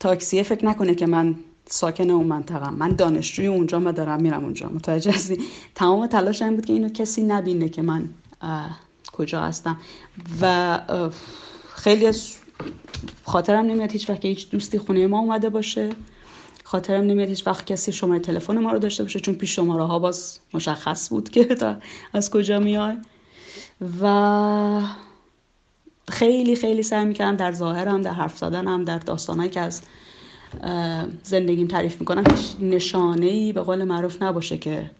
تاکسی فکر نکنه که من ساکن اون منطقه من دانشجوی اونجا و دارم میرم اونجا. متوجه هستی؟ تمام تلاش این بود که اینو کسی نبینه که من کجا هستم. و خیلی از خاطرم نمیاد هیچ وقت هیچ دوستی خونه ما اومده باشه. خاطرم نمیاد هیچ وقت کسی شماره تلفن ما رو داشته باشه چون پیش شماره ها باز مشخص بود که از کجا میای. و خیلی خیلی سعی می‌کردم در ظاهرم در حرف زدنم در داستانهایی که از زندگیم تعریف می‌کنم هیچ نشانه ای به قول معروف نباشه که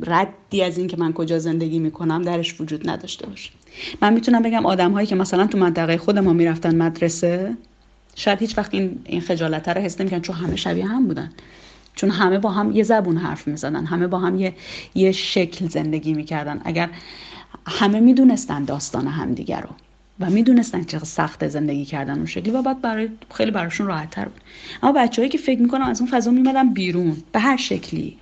ردی از این که من کجا زندگی می‌کنم درش وجود نداشته باشه. من می‌تونم بگم آدم هایی که مثلا تو منطقه خود ما می‌رفتن مدرسه شاید هیچ وقت این, این خجالت رو حس نمی‌کنن چون همه شبیه هم بودن. چون همه با هم یه زبون حرف می‌زدن همه با هم یه, یه شکل زندگی می‌کردن. اگر همه می‌دونستن داستان همدیگه رو. و می‌دونستن چه سخت زندگی کردن اون شکلی و بعد برای خیلی براشون راحت تر بود. اما بچههایی که فکر می‌کنم از اون فضا میمدن بیرون به هر شکلی.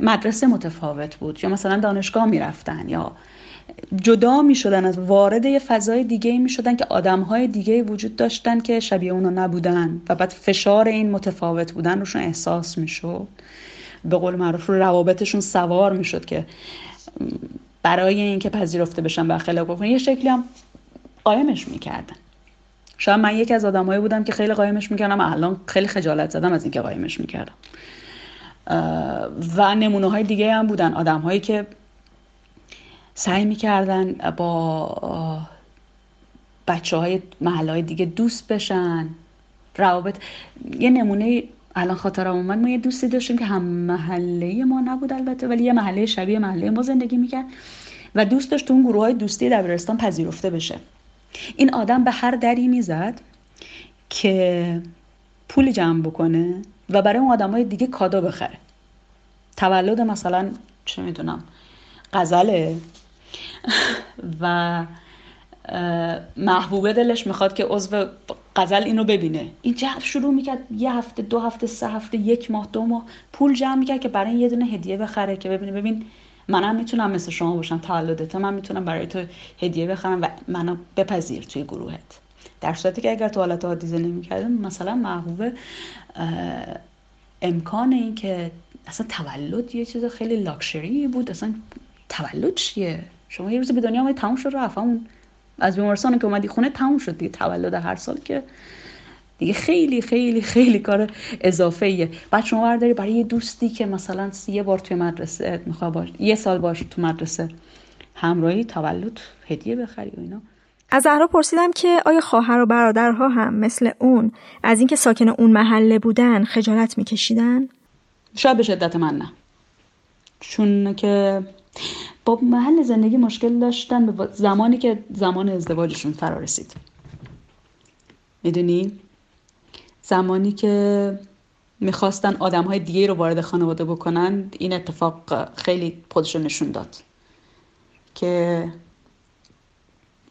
مدرسه متفاوت بود یا مثلا دانشگاه می‌رفتن یا جدا می‌شدن از وارد یه فضای دیگه می‌شدن که آدم های دیگه وجود داشتن که شبیه اونو نبودن و بعد فشار این متفاوت بودن روشون احساس می‌شد. به قول معروف رو روابطشون سوار می‌شد که برای اینکه پذیرفته بشن و خلاق بکنن. یه شکلی هم قایمش می‌کردن. شاید من یکی از آدمایی بودم که خیلی قایمش می‌کردم الان خیلی خجالت زدم از اینکه قایمش می‌کردم. و نمونه های دیگه هم بودن. آدم هایی که سعی می‌کردن با بچه های محله های دیگه دوست بشن. روابط یه نمونه الان خاطرم اومد. ما یه دوستی داشتیم که هم محله ما نبود البته ولی یه محله شبیه محله ما زندگی می‌کرد. و دوست داشت تو اون گروه های دوستی دبیرستان پذیرفته بشه. این آدم به هر دری می‌زد که پول جمع بکنه و برای اون آدم های دیگه کادو بخره. تولد مثلا چه می‌دونم غزله. و محبوبه دلش می‌خواد که عضو غزل اینو ببینه. این جو شروع می‌کرد یه هفته دو هفته سه هفته یک ماه دو ماه پول جمع می‌کرد که برای یه دونه هدیه بخره که ببینه ببین منم می‌تونم مثل شما باشم تولدت من می‌تونم برای تو هدیه بخرم و منو بپذیر توی گروهت. در صورتی که اگر تو حالت عادی زندگی می‌کردم مثلا محبوبه امکان این که اصلا تولد یه چیز خیلی لاکشری بود. اصلا تولد چیه؟ شما یه روز به دنیا آمدی تموم شد رفت. از بیمارستان که اومدی خونه تموم شد دیگه. تولد هر سال که دیگه خیلی خیلی خیلی کار اضافه ایه بعد شما برداری برای یه دوستی که مثلا یه بار توی مدرسه می‌خواد باش یه سال باش تو مدرسه همراهی تولد هدیه بخری و اینا. از زهرا پرسیدم که آیا خواهر و برادرها هم مثل اون از اینکه ساکن اون محله بودن خجالت میکشیدن؟ شاید به شدت من نه. چون که با محل زندگی مشکل داشتن به زمانی که زمان ازدواجشون فرا رسید. می‌دونی؟ زمانی که می‌خواستن آدم های دیگه رو وارد خانواده بکنن این اتفاق خیلی خودش نشون داد. که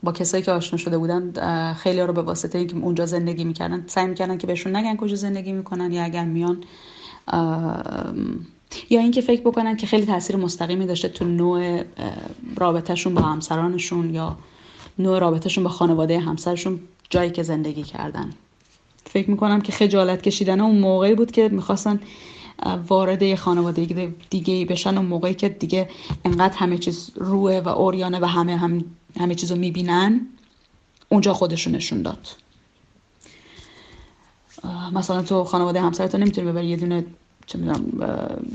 با کسایی که آشنا شده بودن خیلی رو به واسطه اینکه اونجا زندگی می‌کردن سعی می‌کردن که بهشون نگن کجا زندگی می‌کنن یا اگر میان یا اینکه فکر بکنن که خیلی تاثیر مستقیمی داشته تو نوع رابطهشون با همسرانشون یا نوع رابطهشون با خانواده همسرشون جایی که زندگی کردن. فکر می‌کنم که خجالت کشیدن اون موقعی بود که می‌خواستن وارد یه خانواده دیگه ای بشن اون موقعی که دیگه انقدر همه چیز روه و اوریانه و همه هم همه چیز رو می‌بینن اونجا خودشون نشون داد. مثلا تو خانواده همسرت نمی‌تونی ببری یه دونه چه می‌دونم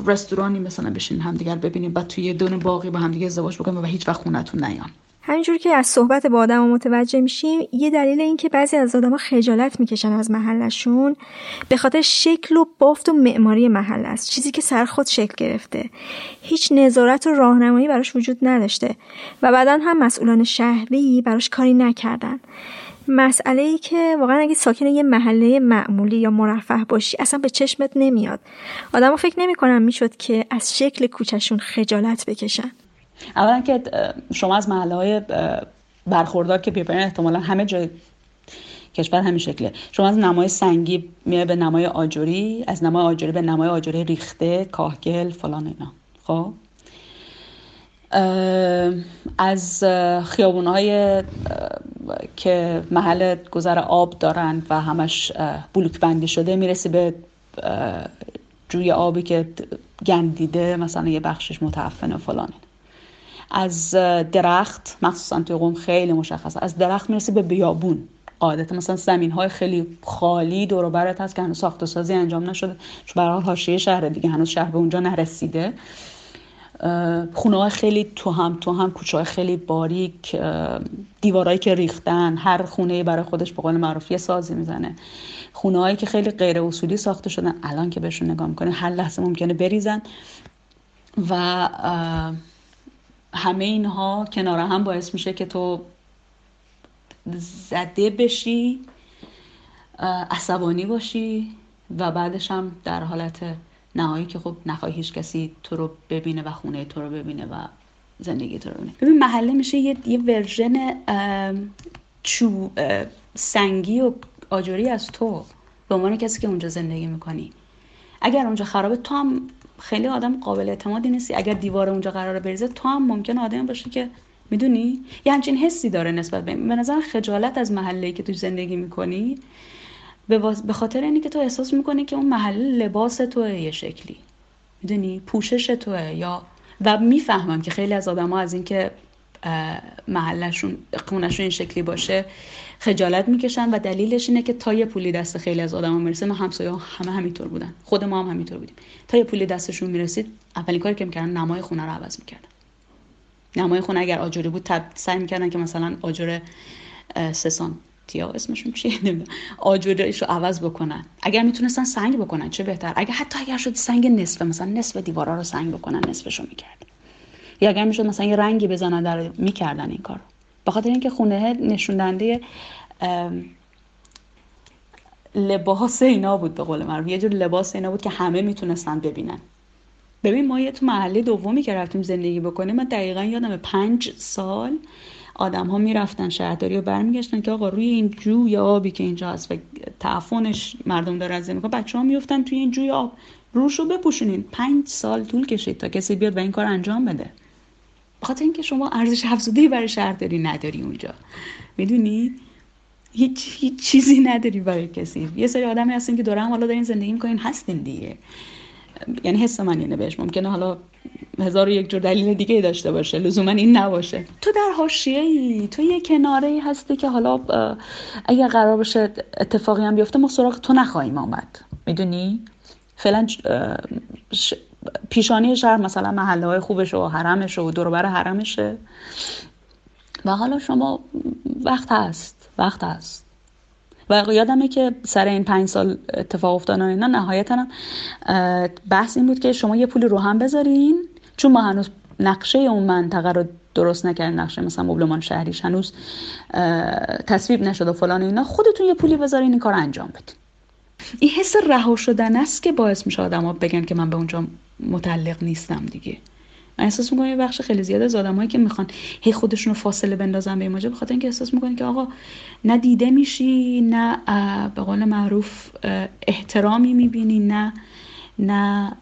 رستورانی مثلا بشین همدیگر ببینیم بعد توی یه دونه باقی با همدیگه ازدواج بکنیم و هیچ وقت خونتون نیان. همینجور که از صحبت با آدم متوجه میشیم یه دلیل این که بعضی از آدما خجالت می‌کشن از محلشون به خاطر شکل و بافت و معماری محل است. چیزی که سر خود شکل گرفته. هیچ نظارت و راهنمایی براش وجود نداشته و بعدا هم مسئولان شهری براش کاری نکردن. مسئله ای که واقعا اگه ساکن یه محله معمولی یا مرفه باشی اصلا به چشمت نمیاد. آدمو فکر نمی‌کنم می‌شد که از شکل کوچشون خجالت بکشن. اولا که شما از محله های برخوردار که بیبرین احتمالا همه جای کشور همین شکله. شما از نمای سنگی میای به نمای آجوری از نمای آجوری به نمای آجوری ریخته کاهگل فلان اینا. خب؟ از خیابون های که محل گذر آب دارن و همش بلوک بندی شده می‌رسی به جوی آبی که گندیده مثلا یه بخشش متعفن و فلانه از درخت مخصوصا توی قوم خیلی مشخصه. از درخت می‌رسی به بیابون. قاعدتا مثلا زمین های خیلی خالی دور برت هست که هنوز ساخت و سازی انجام نشده. چون برای حاشیه شهر دیگه هنوز شهر به اونجا نرسیده. خونه های خیلی تو هم تو هم کوچه های خیلی باریک دیوارایی که ریختن هر خونه برای خودش به قول معروف سازی می‌زنه. خونه هایی که خیلی غیر اصولی ساخته شدن الان که بهشون نگاه می‌کنه هر لحظه ممکنه بریزن و همه اینها کنار هم باعث میشه که تو زده بشی عصبانی باشی و بعدش هم در حالت نهایی که خب نخواهی هیچ کسی تو رو ببینه و خونه تو رو ببینه و زندگی تو رو ببینه. ببین محله میشه یه, یه ورژن چو سنگی و آجوری از تو. به عنوان کسی که اونجا زندگی می‌کنی. اگر اونجا خرابه تو هم خیلی آدم قابل اعتمادی نیستی. اگر دیوار اونجا قراره بریزه تو هم ممکن آدم باشی که می‌دونی؟ یه همچین حسی داره نسبت به به نظر خجالت از محله که تو زندگی می‌کنی. به خاطر اینی که تو احساس می‌کنی که اون محله لباس توه یه شکلی. می‌دونی؟ پوشش توه. یا و می‌فهمم که خیلی از آدما از اینکه محلشون خونشون این شکلی باشه خجالت می‌کشن و دلیلش اینه که تا یه پولی دست خیلی از آدما می‌رسه ما همسایه همه همینطور بودن. خود ما هم همینطور بودیم. تا یه پولی دستشون می‌رسید اولین کاری که می‌کردن نمای خونه رو عوض می‌کردن. نمای خونه اگر آجوری بود سعی می‌کردن که مثلا آجر سسان تیا اسمشون چیه نمی‌دونم. آجرش رو عوض بکنن. اگر می‌تونستن سنگ بکنن چه بهتر؟ اگر حتی اگر شد سنگ نصف مثلا نصف دیوارا رو سنگ بکنن نصفشو می‌کرد یا اگر می‌شد مثلا یه رنگی بزنن در می‌کردن این کارو. به خاطر اینکه خونه نشون لباس اینا بود به قول معروف. یه جور لباس اینا بود که همه می‌تونستن ببینن. ببین ما یه تو محله دومی که رفتیم زندگی بکنیم من دقیقا یادم پنج سال آدم ها می‌رفتن شهرداری رو برمیگشتن که آقا روی این جوی آبی که اینجا هست و تعفنش مردم داره از می‌کنه بچه ها میفتن توی این جوی آب. روش رو بپوشونین. پنج سال طول کشید تا کسی بیاد و این کار انجام بده. بخاطر اینکه شما ارزش افزوده برای شهرداری نداری اونجا. می‌دونی؟ هیچ, هیچ چیزی نداری برای کسی. یه سری آدمی هستین که دورم حالا دارین زندگی می‌کنین هستین دیگه. یعنی حس من اینه بهش. ممکنه حالا هزار و یک جور دلیل دیگه داشته باشه. لزوما این نباشه. تو در حاشیه ای تو یه کناره ای هستی که حالا اگر قرار باشه اتفاقی هم بیفته ما سراغ تو نخواهیم آمد. می‌دونی؟ فعلا پیشانی شهر مثلا محله های خوبش و حرمش و دوربر حرمشه. و حالا شما وقت هست وقت هست. و یادمه که سر این پنج سال اتفاق افتادن اینا نهایتا بحث این بود که شما یه پولی رو هم بذارین. چون ما هنوز نقشه اون منطقه رو درست نکردن نقشه مثلا مبلمان شهریش هنوز تصویب نشد و فلان اینا. خودتون یه پولی بذارین این کار انجام بدین. این حس رها شدن است که باعث میشه آدما بگن که من به اونجا متعلق نیستم دیگه. من احساس می‌کنم یه بخش خیلی زیاد از آدمایی که می‌خوان هی خودشون رو فاصله بندازن به این ماجرا بخاطر اینکه احساس می‌کنی که آقا نه دیده میشی نه به قول معروف احترامی می‌بینی نه نه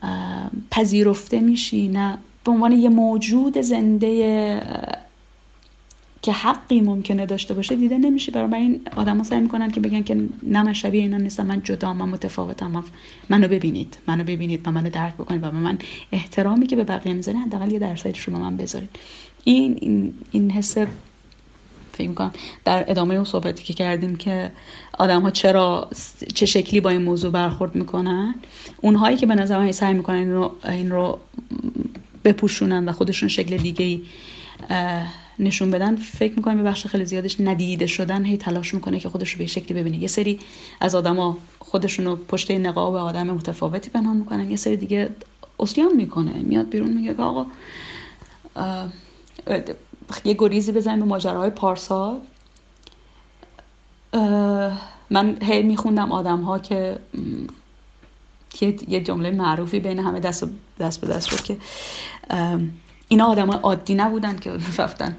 پذیرفته میشی نه. به عنوان یه موجود زنده که حقی ممکنه داشته باشه دیده نمیشه. برای این آدما سعی می‌کنن که بگن که نه من شبیه اینا نیستم من جدا من متفاوتم. منو ببینید منو ببینید و منو درک بکنید و به من احترامی که به بقیه می‌ذاره حداقل یه رو به من بذارید. این این, این حس فکر می‌کنم در ادامه اون صحبتی که کردیم که آدم ها چرا چه شکلی با این موضوع برخورد می‌کنن اونهایی که به نظر من سعی می‌کنن این رو, این رو بپوشونن و خودشون شکل دیگه ای نشون بدن فکر می‌کنم یه بخش خیلی زیادش ندیده شدن هی تلاش می‌کنه که خودش رو به شکلی ببینه. یه سری از آدما خودشون رو پشت نقاب آدم متفاوتی پنهان می‌کنن یه سری دیگه اسیان می‌کنه. میاد بیرون میگه که آقا یه گریزی بزنیم به ماجراهای پارسال من هی میخوندم آدم ها که یه جمله معروفی بین همه دست, به دست شد که اینا آدم عادی نبودن که رفتن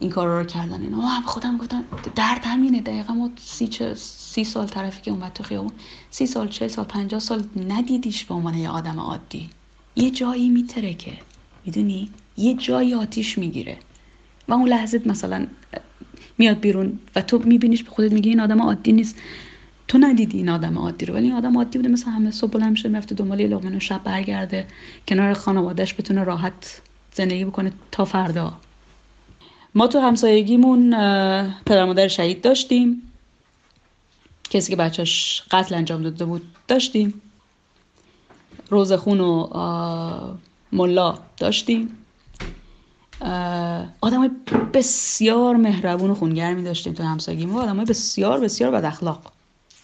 این کار رو کردن. اینا هم خودم گفتم درد همینه. دقیقا ما سی, سی سال طرفی که اومد تو خیابون سی سال چه سال پنجاه سال ندیدیش به عنوان یه آدم عادی. یه جایی میترکه می‌دونی؟ یه جایی آتیش می‌گیره. و اون لحظه مثلا میاد بیرون و تو میبینیش به خودت میگی این آدم عادی نیست. تو ندیدی این آدم عادی رو ولی این آدم عادی بوده. مثل همه صبح بلند میشه می‌رفته دنبال یه لقمه شب برگرده. کنار خانوادهش بتونه راحت زندگی بکنه تا فردا. ما تو همسایگیمون پدر مادر شهید داشتیم. کسی که بچهش قتل انجام داده بود داشتیم. روزخون و ملا داشتیم. آدم های بسیار مهربون و خونگرمی داشتیم تو همسایگیمون آدم های بسیار بسیار بد اخلاق.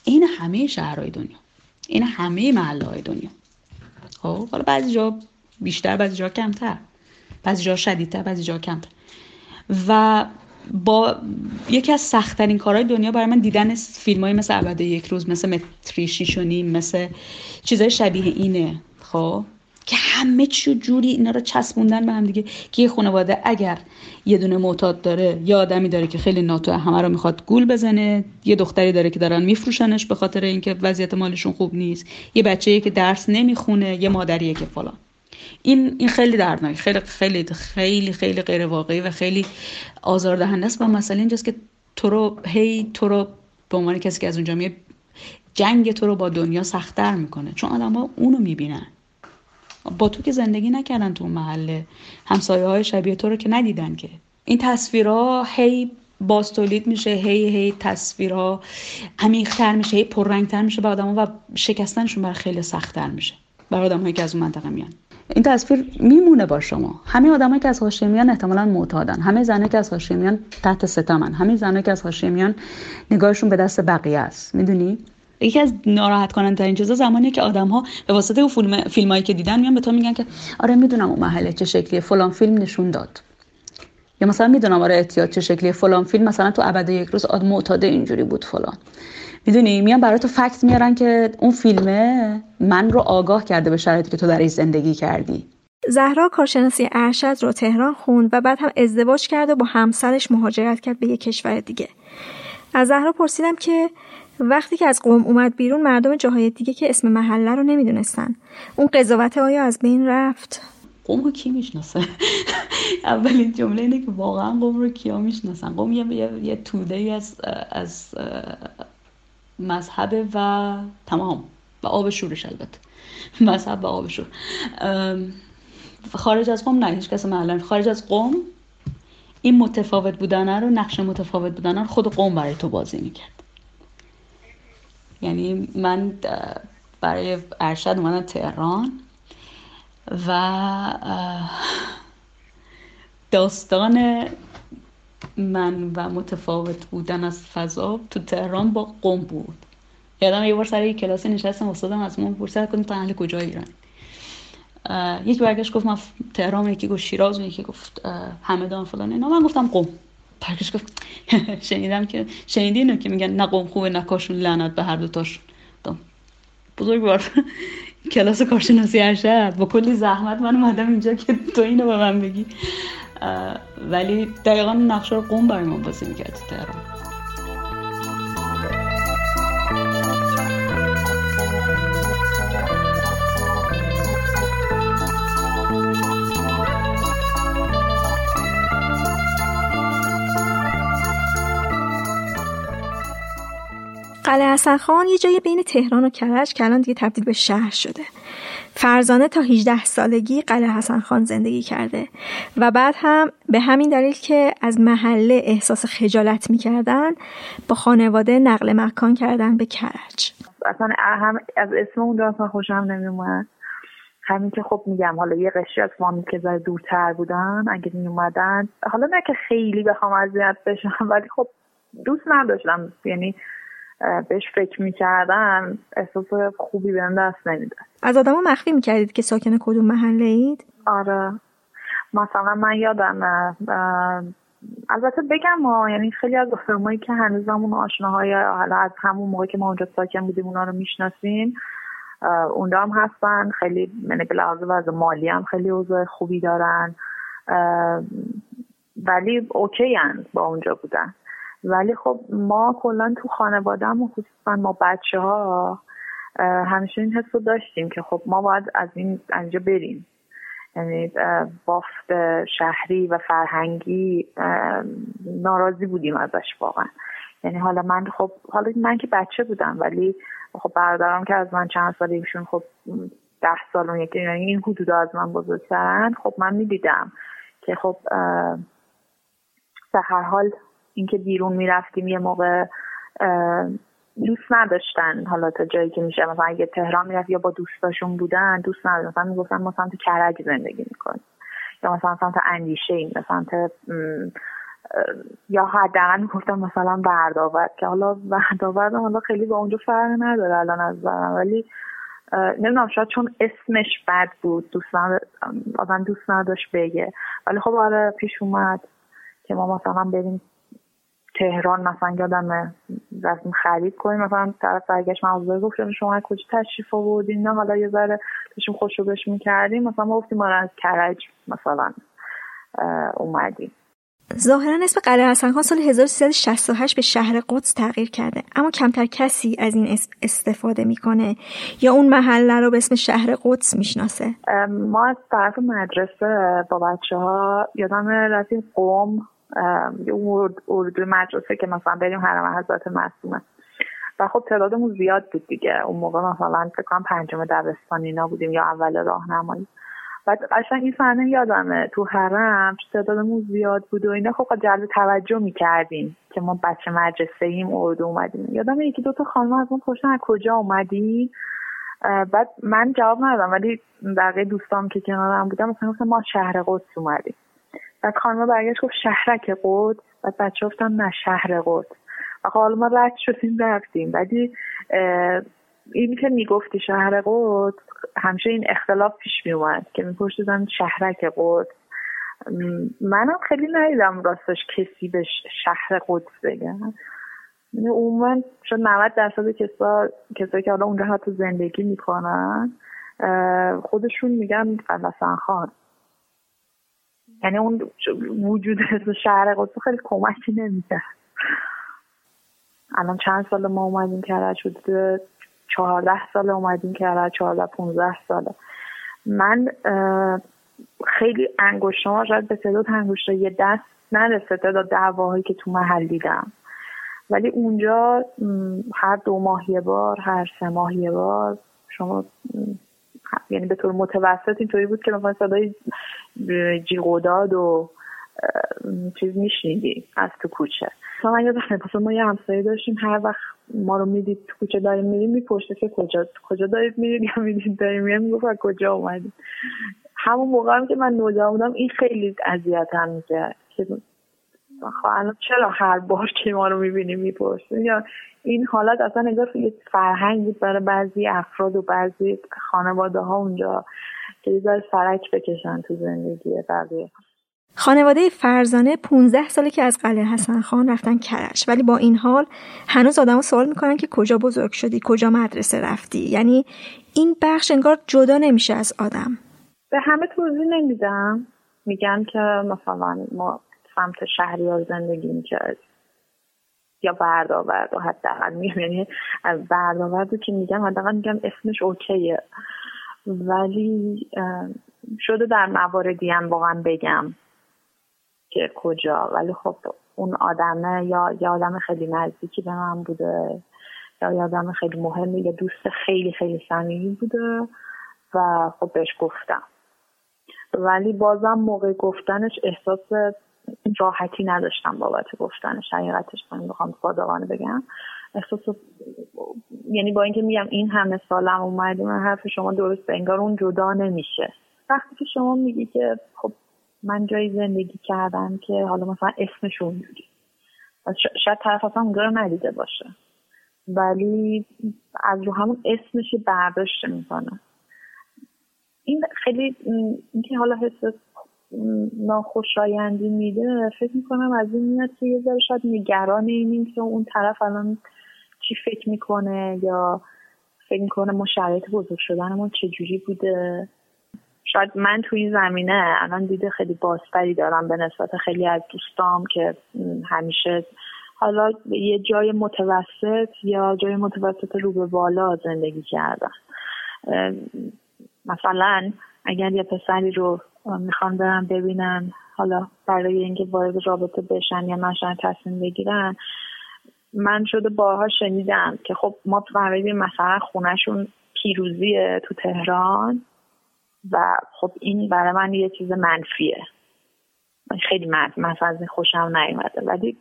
این همه شهرهای دنیا. این همه محله های دنیا. خب حالا بعضی جا بیشتر بعضی جا کمتر. بعضی جا شدیدتر بعضی جا کمتر. و با یکی از سختترین کارهای دنیا برای من دیدن فیلم های مثل عبده یک روز مثل متری شیش مثل چیزای شبیه اینه خب که همه چی جوری اینا رو چسبوندن به هم دیگه. که یه خانواده اگر یه دونه معتاد داره یا آدمی داره که خیلی ناتو همه رو می‌خواد گول بزنه یه دختری داره که دارن میفروشنش به خاطر اینکه وضعیت مالشون خوب نیست یه بچه‌ای که درس نمی‌خونه یه مادریه که فلان. این این خیلی دردناک خیلی خیلی خیلی خیلی غیر واقعی و خیلی آزاردهنده است. و مسئله اینجاست که تو رو هی تو رو به عنوان کسی که از اونجا میاد جنگ تو رو با دنیا سختتر می‌کنه. چون آدم ها اونو می‌بینن. با تو که زندگی نکردن تو اون محله. همسایه های شبیه تو رو که ندیدن که. این تصویرها هی باز تولید میشه هی هی تصویرها عمیقتر میشه هی پررنگتر میشه به آدم و شکستنشون بر خیلی سختتر میشه. برای آدم هایی که از اون منطقه میان. این تصویر میمونه با شما. همه آدمایی که از حاشیه میان احتمالا معتادن. همه زنایی که از حاشیه میان تحت ستمن. همه زنایی که از حاشیه میان نگاهشون به دست بقیه است. می‌دونی؟ یکی از ناراحت کننده ترین چیزا زمانیه که آدم ها به واسطه اون فیلم فیلمایی که دیدن میان به تو میگن که آره می‌دونم اون محله چه شکلیه فلان فیلم نشون داد. یا مثلا می‌دونم آره احتیاط چه شکلیه فلان فیلم مثلا تو ابد یک روز آد معتاد اینجوری بود فلان. می‌دونی؟ میان برای تو فکت میارن که اون فیلمه من رو آگاه کرده به شرایطی که تو درش زندگی کردی. زهرا کارشناسی ارشد رو تهران خوند و بعد هم ازدواج کرد و با همسرش مهاجرت کرد به یک کشور دیگه. از زهرا پرسیدم که وقتی که از قوم اومد بیرون مردم جاهای دیگه که اسم محله رو نمی‌دونستن. اون قضاوت آیا از بین رفت؟ قوم رو کی می‌شناسه؟ اولین جمله اینه که واقعا قوم رو کیا می‌شناسن؟ قوم یه, یه،, یه توده ای از, از مذهب و تمام و آب شورش البته. مذهب و آب شور. خارج از قوم نه هیچ کس محلا خارج از قوم این متفاوت بودن رو نقش متفاوت بودن رو خود قوم برای تو بازی می‌کرد. یعنی من برای ارشد اومدم تهران. و داستان من و متفاوت بودن از فضا تو تهران با قوم بود. یادم یه بار سر یک کلاسی نشستم استادم از من پرسید کنیم تو اهل کجا ایران. یکی برگشت گفت من تهران یکی گفت شیراز یکی گفت همدان فلان. اینا من گفتم قم. برگشت گفت شنیدم که شنیدی اینو که میگن نه قم خوبه نه کاشون لعنت به هر دوتاشون بار کلاس کارشناسی ارشد با کلی زحمت من اومدم اینجا که تو اینو به من بگی. ولی دقیقا نقشه رو قوم برای من بازی می‌کرد تهران. قلعه حسن خان یه جای بین تهران و کرج که الان دیگه تبدیل به شهر شده. فرزانه تا 18 سالگی قلعه حسن خان زندگی کرده و بعد هم به همین دلیل که از محله احساس خجالت می‌کردن با خانواده نقل مکان کردن به کرج. اصلا هم از اسم اون اصلا خوشم نمیومد همین که خب میگم حالا یه قشری از فامیل که زای دورتر بودن اگه می اومدن حالا نه که خیلی بخوام اذیت بشم ولی خب دوست نداشتم. یعنی بهش فکر می‌کردن احساس خوبی بهم دست نمیده از آدم مخفی می‌کردید که ساکن کدوم محله اید؟ آره. مثلا من یادم البته بگم ما یعنی خیلی از آدمایی که هنوزمون آشناهای حالا از همون موقع که ما اونجا ساکن بودیم اونا رو می‌شناسیم اونجا هم هستن. خیلی یعنی به لحاظ وضع مالی هم خیلی اوضاع خوبی دارن. ولی اوکی با اونجا بودن. ولی خب ما کلا تو خانوادهمون خصوصا ما بچه ها همیشه این حس رو داشتیم که خب ما باید از این اینجا بریم. یعنی بافت شهری و فرهنگی ناراضی بودیم ازش واقعا. یعنی حالا من خب حالا من که بچه بودم ولی خب برادرم که از من چند سال ایشون خب ده سال اون یکی یعنی این حدود از من بزرگترن خب من می‌دیدم که خب به هر حال اینکه بیرون می‌رفتیم یه موقع دوست نداشتن حالا تا جایی که میشه. مثلا اگه تهران می‌رفت یا با دوستاشون بودن دوست نداشتن. مثلا می‌گفتن ما سمت کرج زندگی می‌کنیم. یا مثلا سمت اندیشه ایم سمت یا حداقل می‌گفتم مثلا برداورد که حالا برداورد حالا خیلی با اونجا فرق نداره الان از برم ولی نمی‌دونم شاید چون اسمش بد بود دوست آدم دوست نداشت بگه. ولی خب آره پیش اومد که ما مثلا بریم تهران مثلا یادم رفتیم خرید کنیم. مثلا طرف برگشت مغازه گفت شما کجا تشریف آوردین؟ نه حالا یه ذره داشتیم خوشو بش می‌کردیم. مثلا ما گفتیم ما از کرج مثلا اومدیم. ظاهرا اسم قلعه حسن خان سال 1368 به شهر قدس تغییر کرده. اما کمتر کسی از این اسم استفاده می‌کنه یا اون محله رو به اسم شهر قدس می‌شناسه؟ ما از طرف مدرسه با بچه ها یادم رفتیم قوم اردو مدرسه که مثلا بریم حرم حضرت معصومه. و خب تعدادمون زیاد بود دیگه. اون موقع مثلا فکر کنم پنجم دبستان اینا بودیم یا اول راهنمایی. و قشنگ این صحنه یادمه. تو حرم تعدادمون زیاد بود و اینا. خب جلب توجه می‌کردیم که ما بچه مدرسه ایم اردو اومدیم. یادم یکی دوتا خانم از اون پرسن از کجا اومدی بعد من جواب ندادم. ولی بقیه دوستام که کنارم بودم مثلا گفتم ما شهر قدس اومدیم. و خانم برگشت گفت شهرک قد و بچه گفتم نه شهر قد و حالا ما رد شدیم رفتیم. ولی این که می‌گفتی شهر قد همیشه این اختلاف پیش میومد که میپرسیدن شهرک قد منم خیلی ندیدم راستش کسی به شهر قدس بگن یعنی عموما شد 90 درصد کسا کسایی که حالا اونجا حتی زندگی می‌کنن خودشون میگن قلسن خان. یعنی اون وجود شهر قدس خیلی کمکی نمیده الان چند سال ما اومدیم کرد شده چهارده سال اومدیم کرد چهارده پونزده ساله من خیلی انگشتان شاید به تعداد انگشتا یه دست نرسه تعداد دعواهایی که تو محل دیدم. ولی اونجا هر دو ماه یه بار هر سه ماه یه بار شما یعنی به طور متوسط اینطوری بود که مثلا صدای جیغوداد و چیز میشنیدی از تو کوچه. مثلا من یادم مثلا ما یه همسایه داشتیم هر وقت ما رو می‌دید تو کوچه داریم میریم می‌پرسه که کجا کجا دارید میرید یا می‌دید داریم میریم می‌گفت کجا اومدید. همون موقع هم که من نوجوان بودم این خیلی اذیتم می‌کرد که الان چرا هر بار که ما رو می‌بینی می‌پرسی؟ یا این حالت اصلا انگار یه فرهنگ بود برای بعضی افراد و بعضی خانواده ها اونجا که یه سرک بکشن تو زندگی بقیه. خانواده فرزانه 15 ساله که از قلعه حسن خان رفتن کرج. ولی با این حال هنوز آدم سوال می‌کنن که کجا بزرگ شدی کجا مدرسه رفتی؟ یعنی این بخش انگار جدا نمیشه از آدم. به همه توضیح نمیدم. میگن که مثلا ما سمت شهریار زندگی می‌کرد یا برداورد حداقل میگم یعنی برداورد که میگم حداقل میگم اسمش اوکیه. ولی شده در مواردی هم واقعا بگم که کجا. ولی خب اون آدمه یا یه آدم خیلی نزدیکی به من بوده یا یه آدم خیلی مهمی یا دوست خیلی خیلی صمیمی بوده و خب بهش گفتم. ولی بازم موقع گفتنش احساس راحتی نداشتم بابت گفتنش حقیقتش من بخوام صادقانه بگم. احساس یعنی با اینکه میگم این همه سالم اومدیم من حرف شما درست انگار اون جدا نمیشه. وقتی که شما میگی که خب من جایی زندگی کردم که حالا مثلا اسمش اونجوری شاید طرف اصلا اونجا رو ندیده باشه. ولی از رو همون اسمش برداشت می‌کنه. این خیلی اینکه حالا حس ناخوشایندی میده فکر می‌کنم از این میاد که یه ذره شاید نگران اینیم که اون طرف الان چی فکر می‌کنه یا فکر می‌کنه ما شرایط بزرگ شدنمون چجوری بوده. شاید من توی این زمینه الان دیده خیلی بازتری دارم به نسبت خیلی از دوستام که همیشه حالا یه جای متوسط یا جای متوسط رو به بالا زندگی کردن. مثلا اگر یه پسری رو می‌خوان برن ببینن حالا برای اینکه وارد رابطه بشن یا نشن تصمیم بگیرن. من شده بارها شنیدم که خب ما فهمیدیم مثلا خونهشون پیروزیه تو تهران و خب این برای من یه چیز منفیه. خیلی من مثلا از این خوشم نیومده. ولی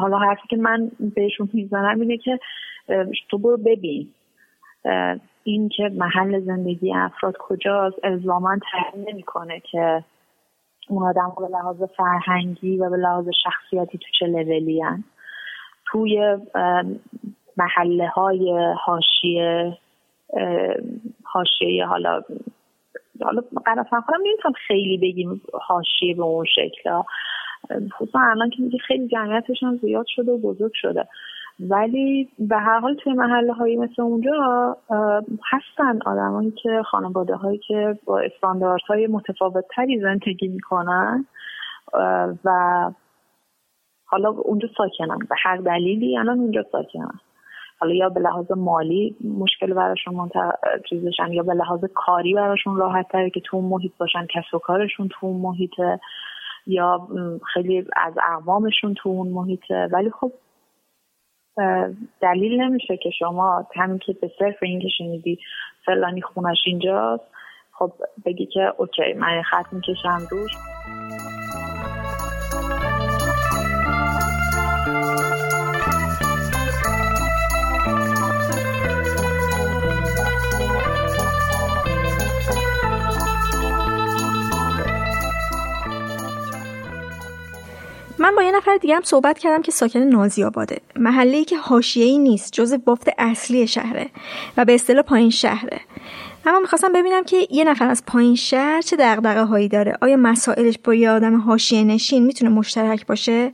حالا حرفی که من بهشون می‌زنم اینه که تو برو ببین. این که محل زندگی افراد کجاست الزاما تعیین نمی‌کنه که اون آدم به لحاظ فرهنگی و به لحاظ شخصیتی تو چه لولی توی محله های حاشیه حاشیه حالا حالا قرار کنم نمی‌تونم خیلی بگیم حاشیه به اون شکل خصوصا الان که میگه خیلی جمعیتش هم زیاد شده و بزرگ شده. ولی به هر حال توی محله هایی مثل اونجا هستن آدمایی که خانواده هایی که با های متفاوت تری زندگی می‌کنن و حالا اونجا ساکنن. به هر دلیلی الان اونجا ساکنن. حالا یا به لحاظ مالی مشکل براشون چیزشن یا به لحاظ کاری براشون راحت تره که تو اون محیط باشن کسب و کارشون تو اون محیطه یا خیلی از اقوامشون تو اون محیطه. ولی خب دلیل نمیشه که شما همین که به صرف این که شنیدی فلانی خونش اینجاست خب بگی که اوکی من خط می‌کشم روش. من با یه نفر دیگه هم صحبت کردم که ساکن نازی آباده محله که ای نیست جز بافت اصلی شهره و به اصطلاح پایین شهره. اما می‌خواستم ببینم که یه نفر از پایین شهر چه دغدغه هایی داره. آیا مسائلش با یه آدم حاشیه نشین می‌تونه مشترک باشه؟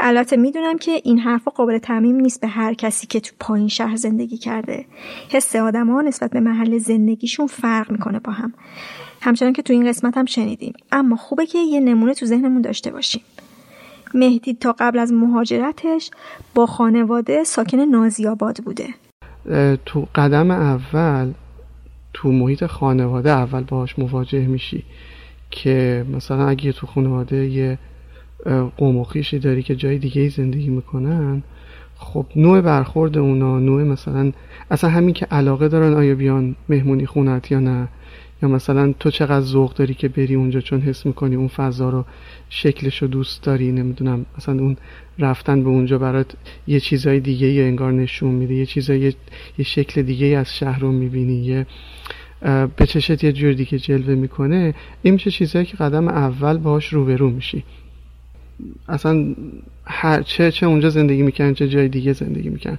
البته می‌دونم که این حرفا قابل تعمیم نیست به هر کسی که تو پایین شهر زندگی کرده. حس آدما نسبت به محل زندگیشون فرق می‌کنه با هم. همچنان که تو این قسمت هم شنیدیم. اما خوبه که یه نمونه تو ذهنمون داشته باشیم. مهدی تا قبل از مهاجرتش با خانواده ساکن نازیاباد بوده. تو قدم اول تو محیط خانواده اول باهاش مواجه میشی که مثلا اگه تو خانواده یه قوم و داری که جای دیگه زندگی می‌کنن خب نوع برخورد اونا نوع مثلا اصلا همین که علاقه دارن آیا بیان مهمونی خونت یا نه. یا مثلا تو چقدر ذوق داری که بری اونجا چون حس می‌کنی اون فضا رو شکلش رو دوست داری؟ نمی‌دونم مثلا اون رفتن به اونجا برات یه چیزای دیگه یا انگار نشون میده یه چیزای یه, شکل دیگه از شهر رو می‌بینی یه به چشت یه جور دیگه جلوه می‌کنه. این میشه چیزایی که قدم اول باهاش روبرو میشی؟ اصلا هر چه چه اونجا زندگی می‌کنن چه جای دیگه زندگی می‌کنن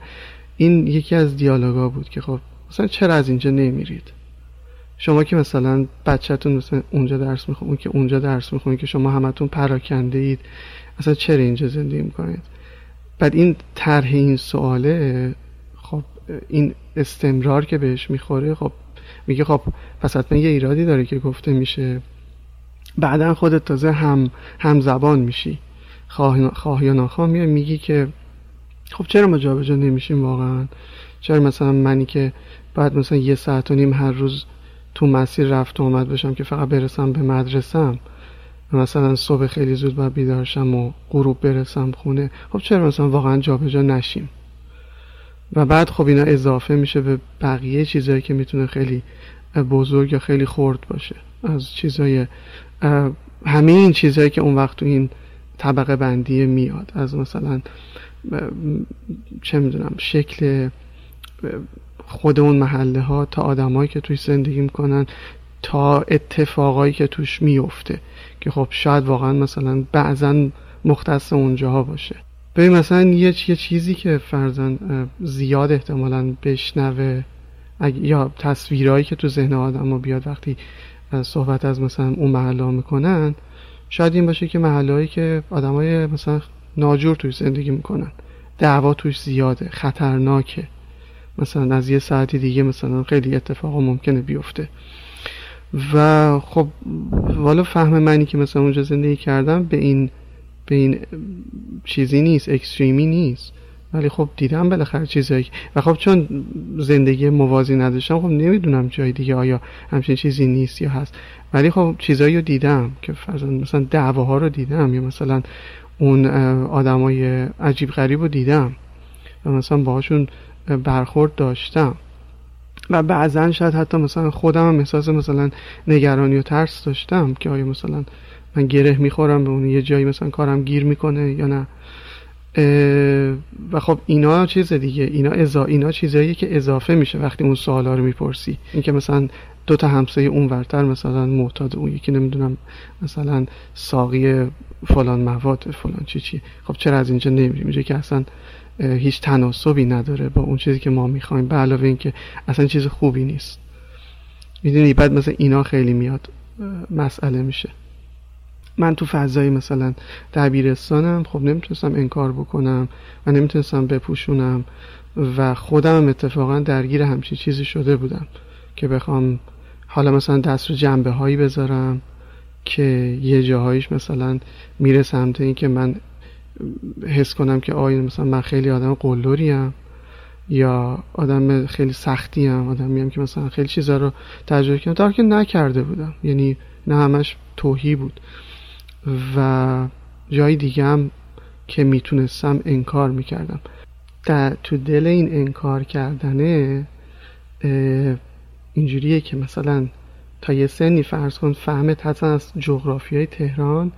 این یکی از دیالوگا بود که خب مثلا چرا از اینجا نمیرید؟ شما که مثلا بچهتون مثلا اونجا درس می‌خونه که اونجا درس می‌خونه که شما همتون پراکنده اید اصلا چرا اینجا زندگی می‌کنید؟ بعد این طرح این سواله خب این استمرار که بهش می‌خوره خب میگه خب پس حتما یه ایرادی داره که گفته میشه. بعدا خودت تازه هم هم زبان میشی. خواه, خواه یا ناخواه میای میگی که خب چرا ما جابجا نمیشیم واقعا؟ چرا مثلا منی که بعد مثلا یه ساعت و نیم هر روز تو مسیر رفت و آمد بشم که فقط برسم به مدرسم. مثلا صبح خیلی زود باید بیدارشم و غروب برسم خونه. خب چرا مثلا واقعا جابجا نشیم؟ و بعد خب اینا اضافه میشه به بقیه چیزهایی که می‌تونه خیلی بزرگ یا خیلی خورد باشه. از چیزهای همه این چیزهایی که اون وقت تو این طبقه بندی میاد. از مثلا چه می‌دونم شکل خود اون محله ها تا آدمایی که توی زندگی می‌کنن تا اتفاقایی که توش میفته که خب شاید واقعا مثلا بعضا مختص اونجاها باشه. ببین مثلا یه چیزی که فرزن زیاد احتمالا بشنوه یا تصویرهایی که تو ذهن آدم بیاد وقتی صحبت از مثلا اون محله ها می‌کنن شاید این باشه که محله که آدمای مثلا ناجور توی زندگی می‌کنن دعوا توش زیاده خطرناکه. مثلا از یه ساعتی دیگه مثلا خیلی اتفاق ممکنه بیفته. و خب والا فهم منی که مثلا اونجا زندگی کردم به این به این چیزی نیست اکستریمی نیست. ولی خب دیدم بالاخره چیزایی و خب چون زندگی موازی نداشتم خب نمی‌دونم جای دیگه آیا همچین چیزی نیست یا هست. ولی خب چیزایی رو دیدم که مثلا دعواها رو دیدم یا مثلا اون آدمای عجیب غریب رو دیدم. و مثلا باهاشون برخورد داشتم. و بعضا شاید حتی مثلا خودم هم احساس مثلا نگرانی و ترس داشتم که آیا مثلا من گره می‌خورم به اون یه جایی مثلا کارم گیر می‌کنه یا نه. و خب اینا چیز دیگه اینا ازا اینا چیزایی که اضافه میشه وقتی اون سوالا رو می‌پرسی. اینکه مثلا دو تا همسایه اون ورتر مثلا معتاد اون یکی نمی‌دونم مثلا ساقی فلان مواد فلان چی چی. خب چرا از اینجا نمیریم؟ اینجا که اصلا هیچ تناسبی نداره با اون چیزی که ما می‌خوایم. به علاوه اینکه اصلا چیز خوبی نیست. می‌دونی بعد مثلا اینا خیلی میاد مسئله میشه. من تو فضای مثلا دبیرستانم خب نمی‌تونستم انکار بکنم و نمی‌تونستم بپوشونم و خودم اتفاقا درگیر همچی چیزی شده بودم که بخوام حالا مثلا دست رو جنبه هایی بذارم که یه جاهایش مثلا میره سمت این که من حس کنم که آیا مثلا من خیلی آدم قلدریم یا آدم خیلی سختی هم آدمی هم که مثلا خیلی چیزا رو تجربه کردم. در که نکرده بودم. یعنی نه همش توهی بود. و جای دیگه هم که می‌تونستم انکار می‌کردم. در تو دل این انکار کردنه اینجوریه که مثلا تا یه سنی فرض کن فهمت حتی از جغرافیای تهران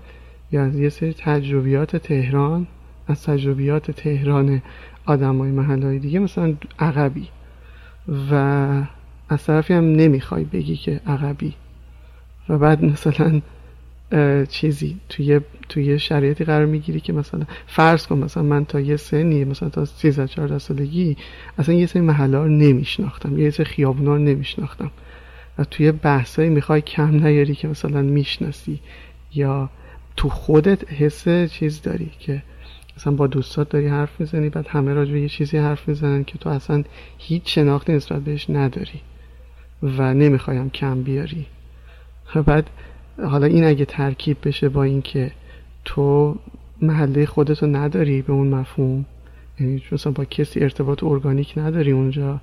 یا از یه سری تجربیات تهران از تجربیات تهران آدم های محل دیگه مثلا عقبی. و از طرفی هم نمی‌خوای بگی که عقبی. و بعد مثلا چیزی توی توی شرایطی قرار می‌گیری که مثلا فرض کن مثلا من تا یه سنی مثلا تا 13 14 سالگی اصلا یه سری محله رو نمیشناختم یه سری خیابونا رو نمیشناختم. و توی بحثایی می‌خوای کم نیاری که مثلا می‌شناسی یا تو خودت حس چیز داری که مثلا با دوستات داری حرف می‌زنی بعد همه راجع یه چیزی حرف می‌زنن که تو اصلا هیچ شناختی نسبت بهش نداری و نمی‌خوایم کم بیاری. بعد حالا این اگه ترکیب بشه با اینکه تو محله خودتو نداری به اون مفهوم یعنی مثلا با کسی ارتباط ارگانیک نداری اونجا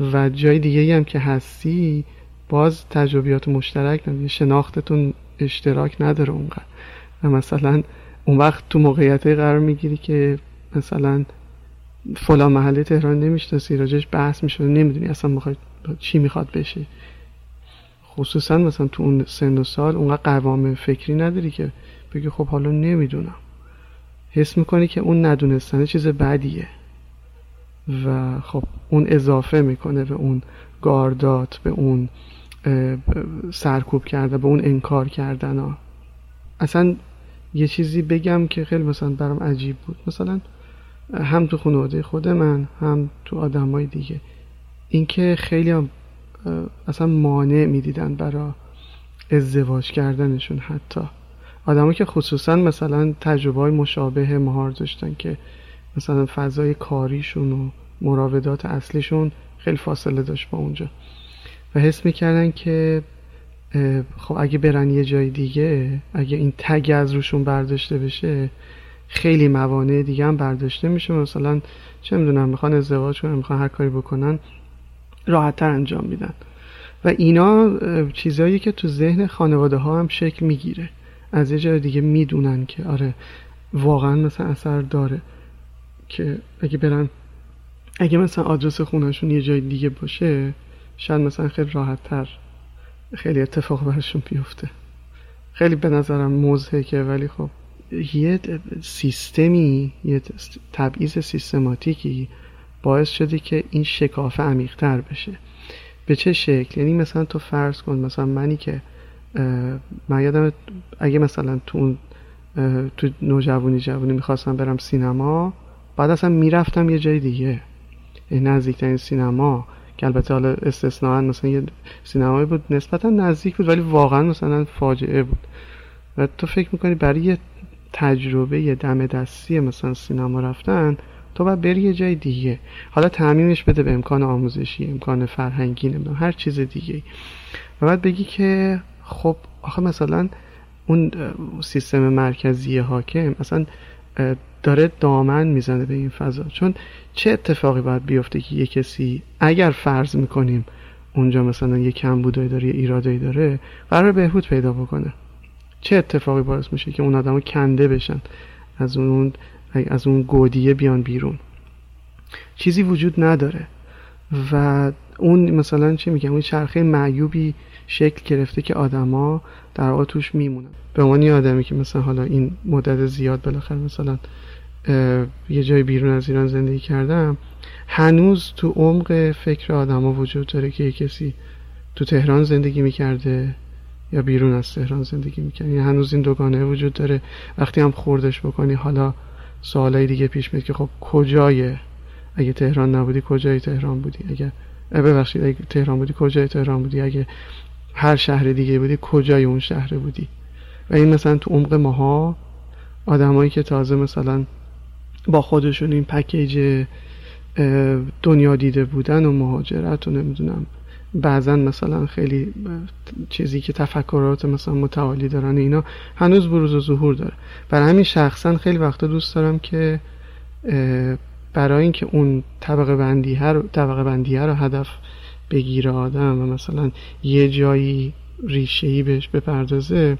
و جای دیگه هم که هستی باز تجربیات مشترک نداری شناختتون اشتراک نداره اونقدر. و مثلا اون وقت تو موقعیت قرار می‌گیری که مثلا فلان محله تهران نمی‌شناسی راجش بحث میشه نمی‌دونی اصلا می‌خواد چی می‌خواد بشه خصوصا مثلا تو اون سن و سال اونقدر قوام فکری نداری که بگی خب حالا نمی‌دونم. حس می‌کنی که اون ندونستن چیز بدیه. و خب اون اضافه می‌کنه به اون گاردات به اون سرکوب کرده به اون انکار کردن ها. اصلا یه چیزی بگم که خیلی مثلا برام عجیب بود. مثلا هم تو خانواده خود من هم تو آدمای دیگه. اینکه خیلی هم اصلا مانع می‌دیدن برای ازدواج کردنشون حتی. آدمایی که خصوصا مثلا تجربه های مشابه مهار داشتن که مثلا فضای کاریشون و مراودات اصلیشون خیلی فاصله داشت با اونجا. و حس می‌کردن که خب اگه برن یه جای دیگه اگه این تگ از روشون برداشته بشه خیلی موانع دیگه هم برداشته میشه. مثلا چه می‌دونم می‌خوان ازدواج کنن می‌خوان هر کاری بکنن راحتتر انجام میدن. و اینا چیزهایی که تو ذهن خانواده ها هم شکل می‌گیره. از یه جای دیگه می‌دونن که آره واقعا مثلا اثر داره که اگه برن اگه مثلا آدرس خونهشون یه جای دیگه باشه شاید مثلا خیلی راحت تر خیلی اتفاق برشون بیفته. خیلی به نظرم مزهکه ولی خب یه سیستمی یه تبعیض سیستماتیکی باعث شده که این شکافه عمیقتر بشه. به چه شکل؟ یعنی مثلا تو فرض کن مثلا منی که من یادم اگه مثلا تو اون تو نوجوانی جوانی می‌خواستم برم سینما بعد اصلا می‌رفتم یه جای دیگه. نزدیکترین سینما. که البته حالا استثناا مثلا یه سینمایی بود نسبتا نزدیک بود ولی واقعا مثلا فاجعه بود. و تو فکر می‌کنی برای یه تجربه یه دم دستی مثلا سینما رفتن تو باید بری یه جای دیگه. حالا تعمیمش بده به امکان آموزشی امکان فرهنگی نمی‌دونم هر چیز دیگه و بعد بگی که خب آخه مثلا اون سیستم مرکزی حاکم اصلا داره دامن می‌زنه به این فضا. چون چه اتفاقی باید بیفته که یه کسی اگر فرض می‌کنیم اونجا مثلا یه کمبودایی داره یه ایرادایی داره قرار بهبود پیدا بکنه. چه اتفاقی باعث میشه که اون آدم کنده بشن؟ از اون از اون گودیه بیان بیرون. چیزی وجود نداره. و اون مثلا چه میگم؟ اون چرخه معیوبی شکل گرفته که آدما در واقع توش میمونن. به عنوان آدمی که مثلا حالا این مدت زیاد بالاخره مثلا یه جای بیرون از ایران زندگی کردم. هنوز تو عمق فکر آدما وجود داره که یه کسی تو تهران زندگی می‌کرده یا بیرون از تهران زندگی می‌کنی یعنی هنوز این دوگانه وجود داره. وقتی هم خوردش بکنی حالا سوالای دیگه پیش میاد که خب کجای؟ اگه تهران نبودی کجای تهران بودی؟ اگه ببخشید اگه تهران بودی کجای تهران بودی؟ اگه هر شهر دیگه بودی کجای اون شهر بودی؟ و این مثلا تو عمق ماها آدمایی که تازه مثلا با خودشون این پکیج دنیا دیده بودن و مهاجرت و نمی‌دونم. بعضا مثلا خیلی چیزی که تفکرات مثلا متعالی دارن اینا هنوز بروز و ظهور داره. برای همین شخصا خیلی وقتا دوست دارم که برای اینکه اون طبقه بندی رو طبقه بندی رو هدف بگیره آدم و مثلا یه جایی ریشه ای بهش بپردازه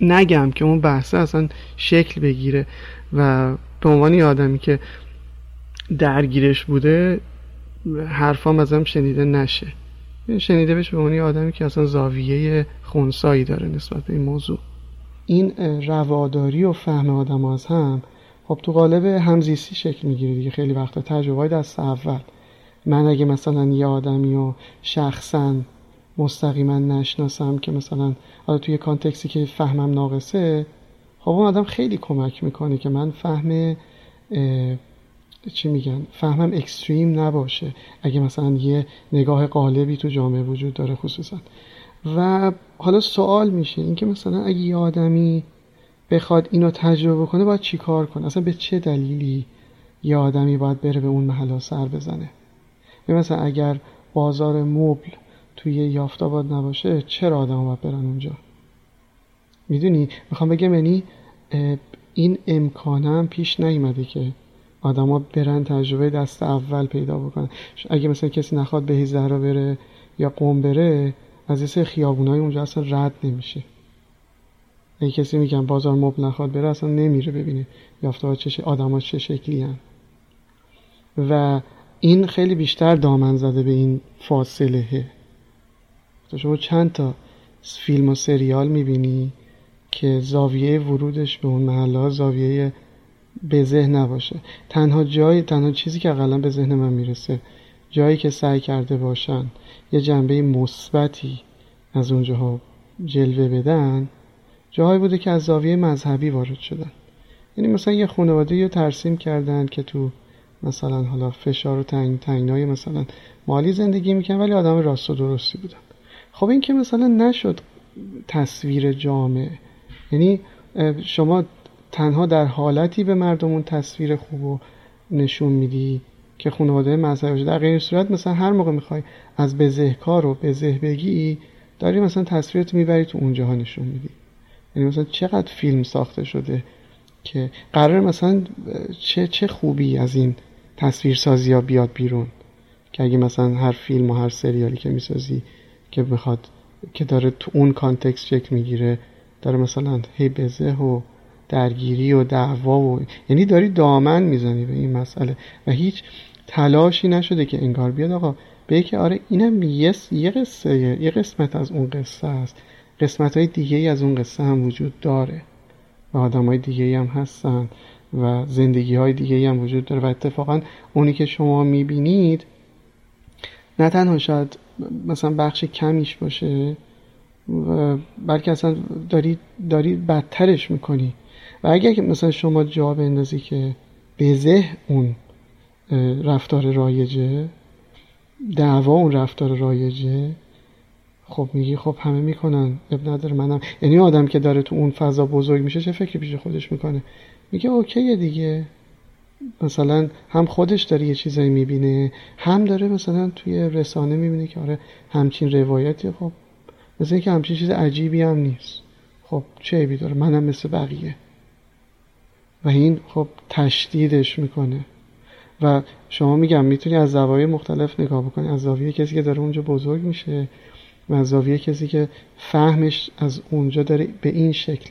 نگم که اون بحثه اصلا شکل بگیره و به عنوان آدمی که درگیرش بوده حرفام ازم شنیده نشه. شنیده بشه به عنوان آدمی که اصلا زاویه خونسایی داره نسبت به این موضوع. این رواداری و فهم آدم از هم خب تو قالب همزیستی شکل می‌گیره دیگه. خیلی وقتا تجربه دست اول. من اگه مثلا یه آدمی و شخصا مستقیما نشناسم که مثلا حالا توی کانتکسی که فهمم ناقصه خب اون آدم خیلی کمک می‌کنه که من فهم چی میگن؟ فهمم اکستریم نباشه. اگه مثلا یه نگاه قالبی تو جامعه وجود داره خصوصا. و حالا سوال میشه اینکه مثلا اگه یه آدمی بخواد اینو تجربه کنه باید چی کار کنه؟ اصلا به چه دلیلی یه آدمی باید بره به اون محلا سر بزنه؟ مثلا اگر بازار مبل توی یافتاباد نباشه چرا آدم باید برن اونجا؟ می‌دونی؟ می‌خوام بگم یعنی این امکانم پیش نیومده که آدما برن تجربه دست اول پیدا بکنن. اگه مثلا کسی نخواد به زهرا بره یا قوم بره از یه خیابونای اونجا اصلا رد نمیشه. اگه کسی میگن بازار مبل نخواد بره اصلا نمیره ببینه یافته چه آدما چه شکلی هن. و این خیلی بیشتر دامن زده به این فاصله. تو شما چند تا فیلم و سریال می‌بینی؟ که زاویه ورودش به اون محله زاویه به ذهن نباشه. تنها جای تنها چیزی که اقلا به ذهن من می‌رسه جایی که سعی کرده باشن یه جنبه مثبتی از اونجاها جلوه بدن جاهایی بوده که از زاویه مذهبی وارد شدن. یعنی مثلا یه خانواده رو ترسیم کردن که تو مثلا حالا فشار و تنگ تنگنای مثلا مالی زندگی می‌کنن ولی آدم راست و درستی بودن. خب این که مثلا نشد تصویر جامعه یعنی شما تنها در حالتی به مردمون تصویر خوب و نشون میدی که خانواده مذهبی در غیر صورت مثلا هر موقع می‌خوای از بزهکار و بزه بگی داری مثلا تصویرتو می‌بری تو اونجاها نشون میدی. یعنی مثلا چقدر فیلم ساخته شده که قرار مثلا چه چه خوبی از این تصویرسازی ها بیاد بیرون؟ که اگه مثلا هر فیلم و هر سریالی که می‌سازی که بخواد که داره تو اون کانتکست چک می‌گیره داره مثلا هی بزه و درگیری و دعوا و یعنی داری دامن می‌زنی به این مسئله و هیچ تلاشی نشده که انگار بیاد. آقا به که آره اینم یه یه قصه یه قسمت از اون قصه است. قسمت های دیگه از اون قصه هم وجود داره و آدم های دیگه هم هستن و زندگی های دیگه هم وجود داره و اتفاقا اونی که شما می‌بینید نه تنها شاید مثلا بخش کمیش باشه بلکه اصلا داری, داری بدترش می‌کنی. و اگر مثلا شما جا بندازی که بزه اون رفتار رایجه دعوا اون رفتار رایجه خب میگی خب همه می‌کنن اب نداره منم. یعنی آدم که داره تو اون فضا بزرگ میشه چه فکری پیش خودش می‌کنه؟ میگه اوکیه دیگه. مثلا هم خودش داره یه چیزایی می‌بینه هم داره مثلا توی رسانه می‌بینه که آره همچین روایتی خب مثل اینکه همچین چیز عجیبی هم نیست. خب چه عیبی داره؟ منم مثل بقیه. و این خب تشدیدش می‌کنه. و شما میگم می‌تونی از زوایای مختلف نگاه بکنی. از زاویه کسی که داره اونجا بزرگ میشه و از زاویه کسی که فهمش از اونجا داره به این شکل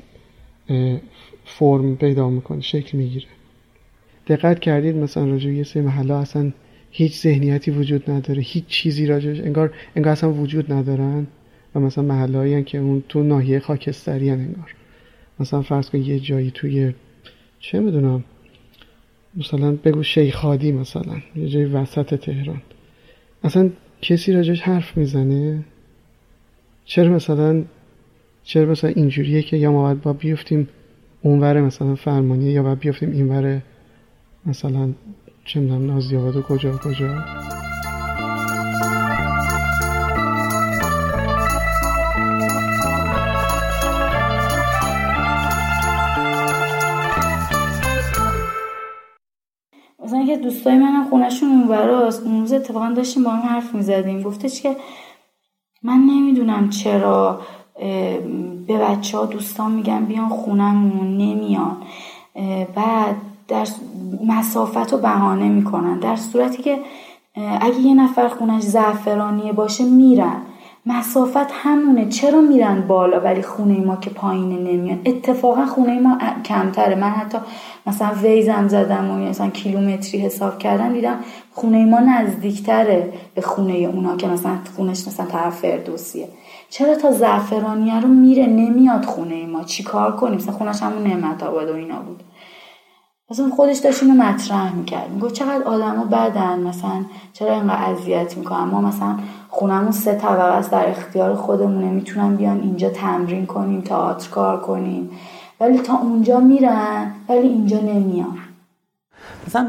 فرم پیدا می‌کنه شکل می‌گیره. دقت کردید مثلا راجع یه سری محله اصلا هیچ ذهنیتی وجود نداره. هیچ چیزی راجعش انگار انگار اصلا وجود ندارن. و مثلا محله که اون تو ناحیه خاکستری انگار. مثلا فرض کن یه جایی توی چه می‌دونم مثلا بگو شیخادی مثلا یه جایی وسط تهران. اصلا کسی راجعش حرف می‌زنه؟ چرا مثلا چرا مثلا اینجوریه که یا ما باید با بیفتیم اونور مثلا فرمانیه یا باید بیفتیم اینور مثلا چه می‌دونم نازیاباد و کجا کجا؟ مثلا که دوستای منم خونشون اونوراست اون روز اتفاقا داشتیم با هم حرف می‌زدیم. گفتش که من نمی‌دونم چرا به بچه ها دوستان میگن بیان خونمون نمیان. بعد در مسافت رو بهانه می‌کنن. در صورتی که اگه یه نفر خونش زعفرانیه باشه میرن. مسافت همونه. چرا میرن بالا ولی خونه ما که پایینه نمیان؟ اتفاقا خونه ما کمتره. من حتی مثلا ویزم زدم و مثلا کیلومتری حساب کردن دیدم خونه ما نزدیکتره به خونه اونا که مثلا خونش مثلا طرف فردوسیه. چرا تا زعفرانیه رو میره نمیاد خونه ما؟ چیکار کنیم؟ مثلا خونش همون نعمت آباد و اینا بود. مثلا خودش داشت اینو مطرح می‌کرد. می‌گفت چقدر آدما بدن مثلا چرا اینقدر اذیت می‌کنن؟ ما مثلا خونمون سه طبقه است در اختیار خودمونه. می‌تونن بیان اینجا تمرین کنیم تئاتر کار کنیم. ولی تا اونجا میرن ولی اینجا نمیان. مثلا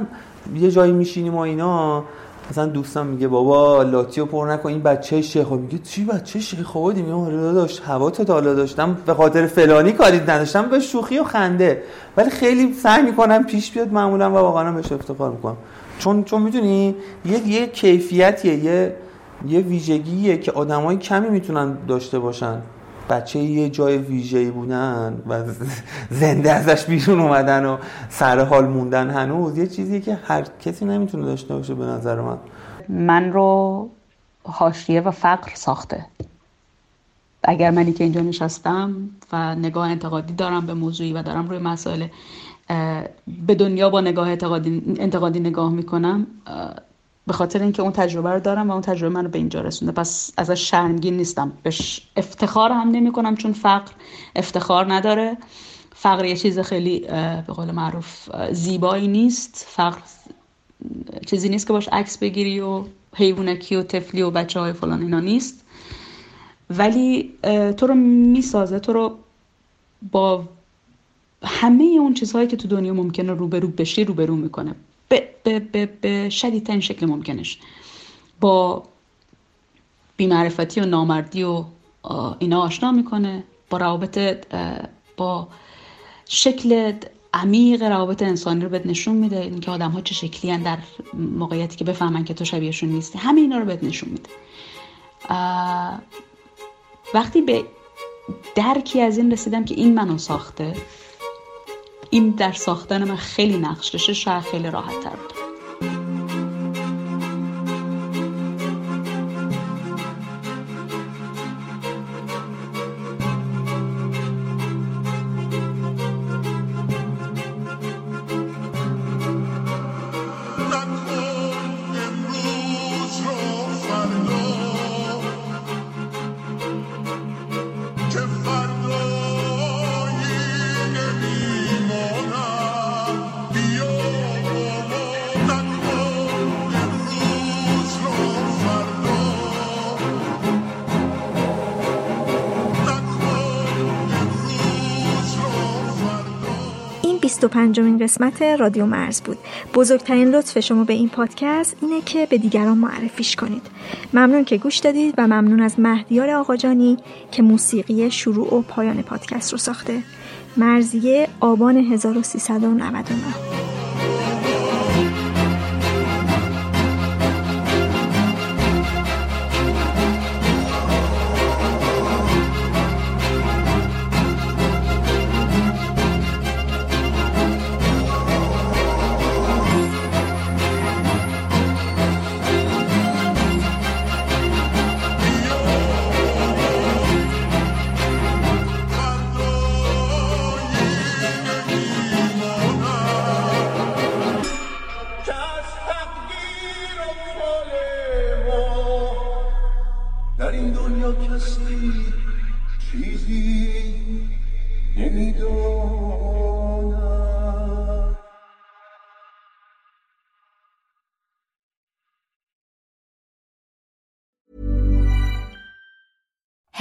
یه جایی میشینیم و اینا مثلا دوستم میگه بابا لاتیو پر نکن این بچه شیخ میگه چی بچه شیخ بودی میگم آره داشت هوا تو دالا داشتم به خاطر فلانی کاری نداشتم به شوخی و خنده. ولی خیلی سعی می‌کنم پیش بیاد معمولا و واقعا بهش افتخار می‌کنم. چون چون می‌دونی یه یه کیفیتیه یه یه ویژگیه که آدمای کمی می‌تونن داشته باشن. بچه یه جای ویژه‌ای بودن و زنده ازش بیرون اومدن و سر حال موندن هنوز یه چیزی که هر کسی نمی‌تونه داشته باشه به نظر من. من رو حاشیه و فقر ساخته. اگر منی که اینجا نشستم و نگاه انتقادی دارم به موضوعی و دارم روی مسائل به دنیا با نگاه انتقادی, انتقادی نگاه می‌کنم به خاطر اینکه اون تجربه رو دارم و اون تجربه منو به اینجا رسونده. پس ازش شرمگین نیستم. بهش افتخار هم نمی کنم چون فقر افتخار نداره. فقر یه چیز خیلی به قول معروف زیبایی نیست. فقر چیزی نیست که باش عکس بگیری و حیوانکی و تفلی و بچه های فلان اینا نیست. ولی تو رو می‌سازه. تو رو با همه اون چیزهایی که تو دنیا ممکنه روبرو بشی روبرو می‌کنه. به, شدیدترین شکل ممکنش. با بیمعرفتی و نامردی و اینا آشنا می‌کنه. با روابط با شکل عمیق روابط انسانی رو بهت نشون میده. اینکه آدم ها چه شکلی در موقعیتی که بفهمن که تو شبیهشون نیستی. همه اینا رو بهت نشون میده. وقتی به درکی از این رسیدم که این منو ساخته این در ساختن من خیلی نقش داشته شاید خیلی راحت تر بود. پنجمین قسمت رادیو مرز بود. بزرگترین لطف شما به این پادکست اینه که به دیگران معرفیش کنید. ممنون که گوش دادید و ممنون از مهدیار آقاجانی که موسیقی شروع و پایان پادکست رو ساخته. مرزیه آبان 1399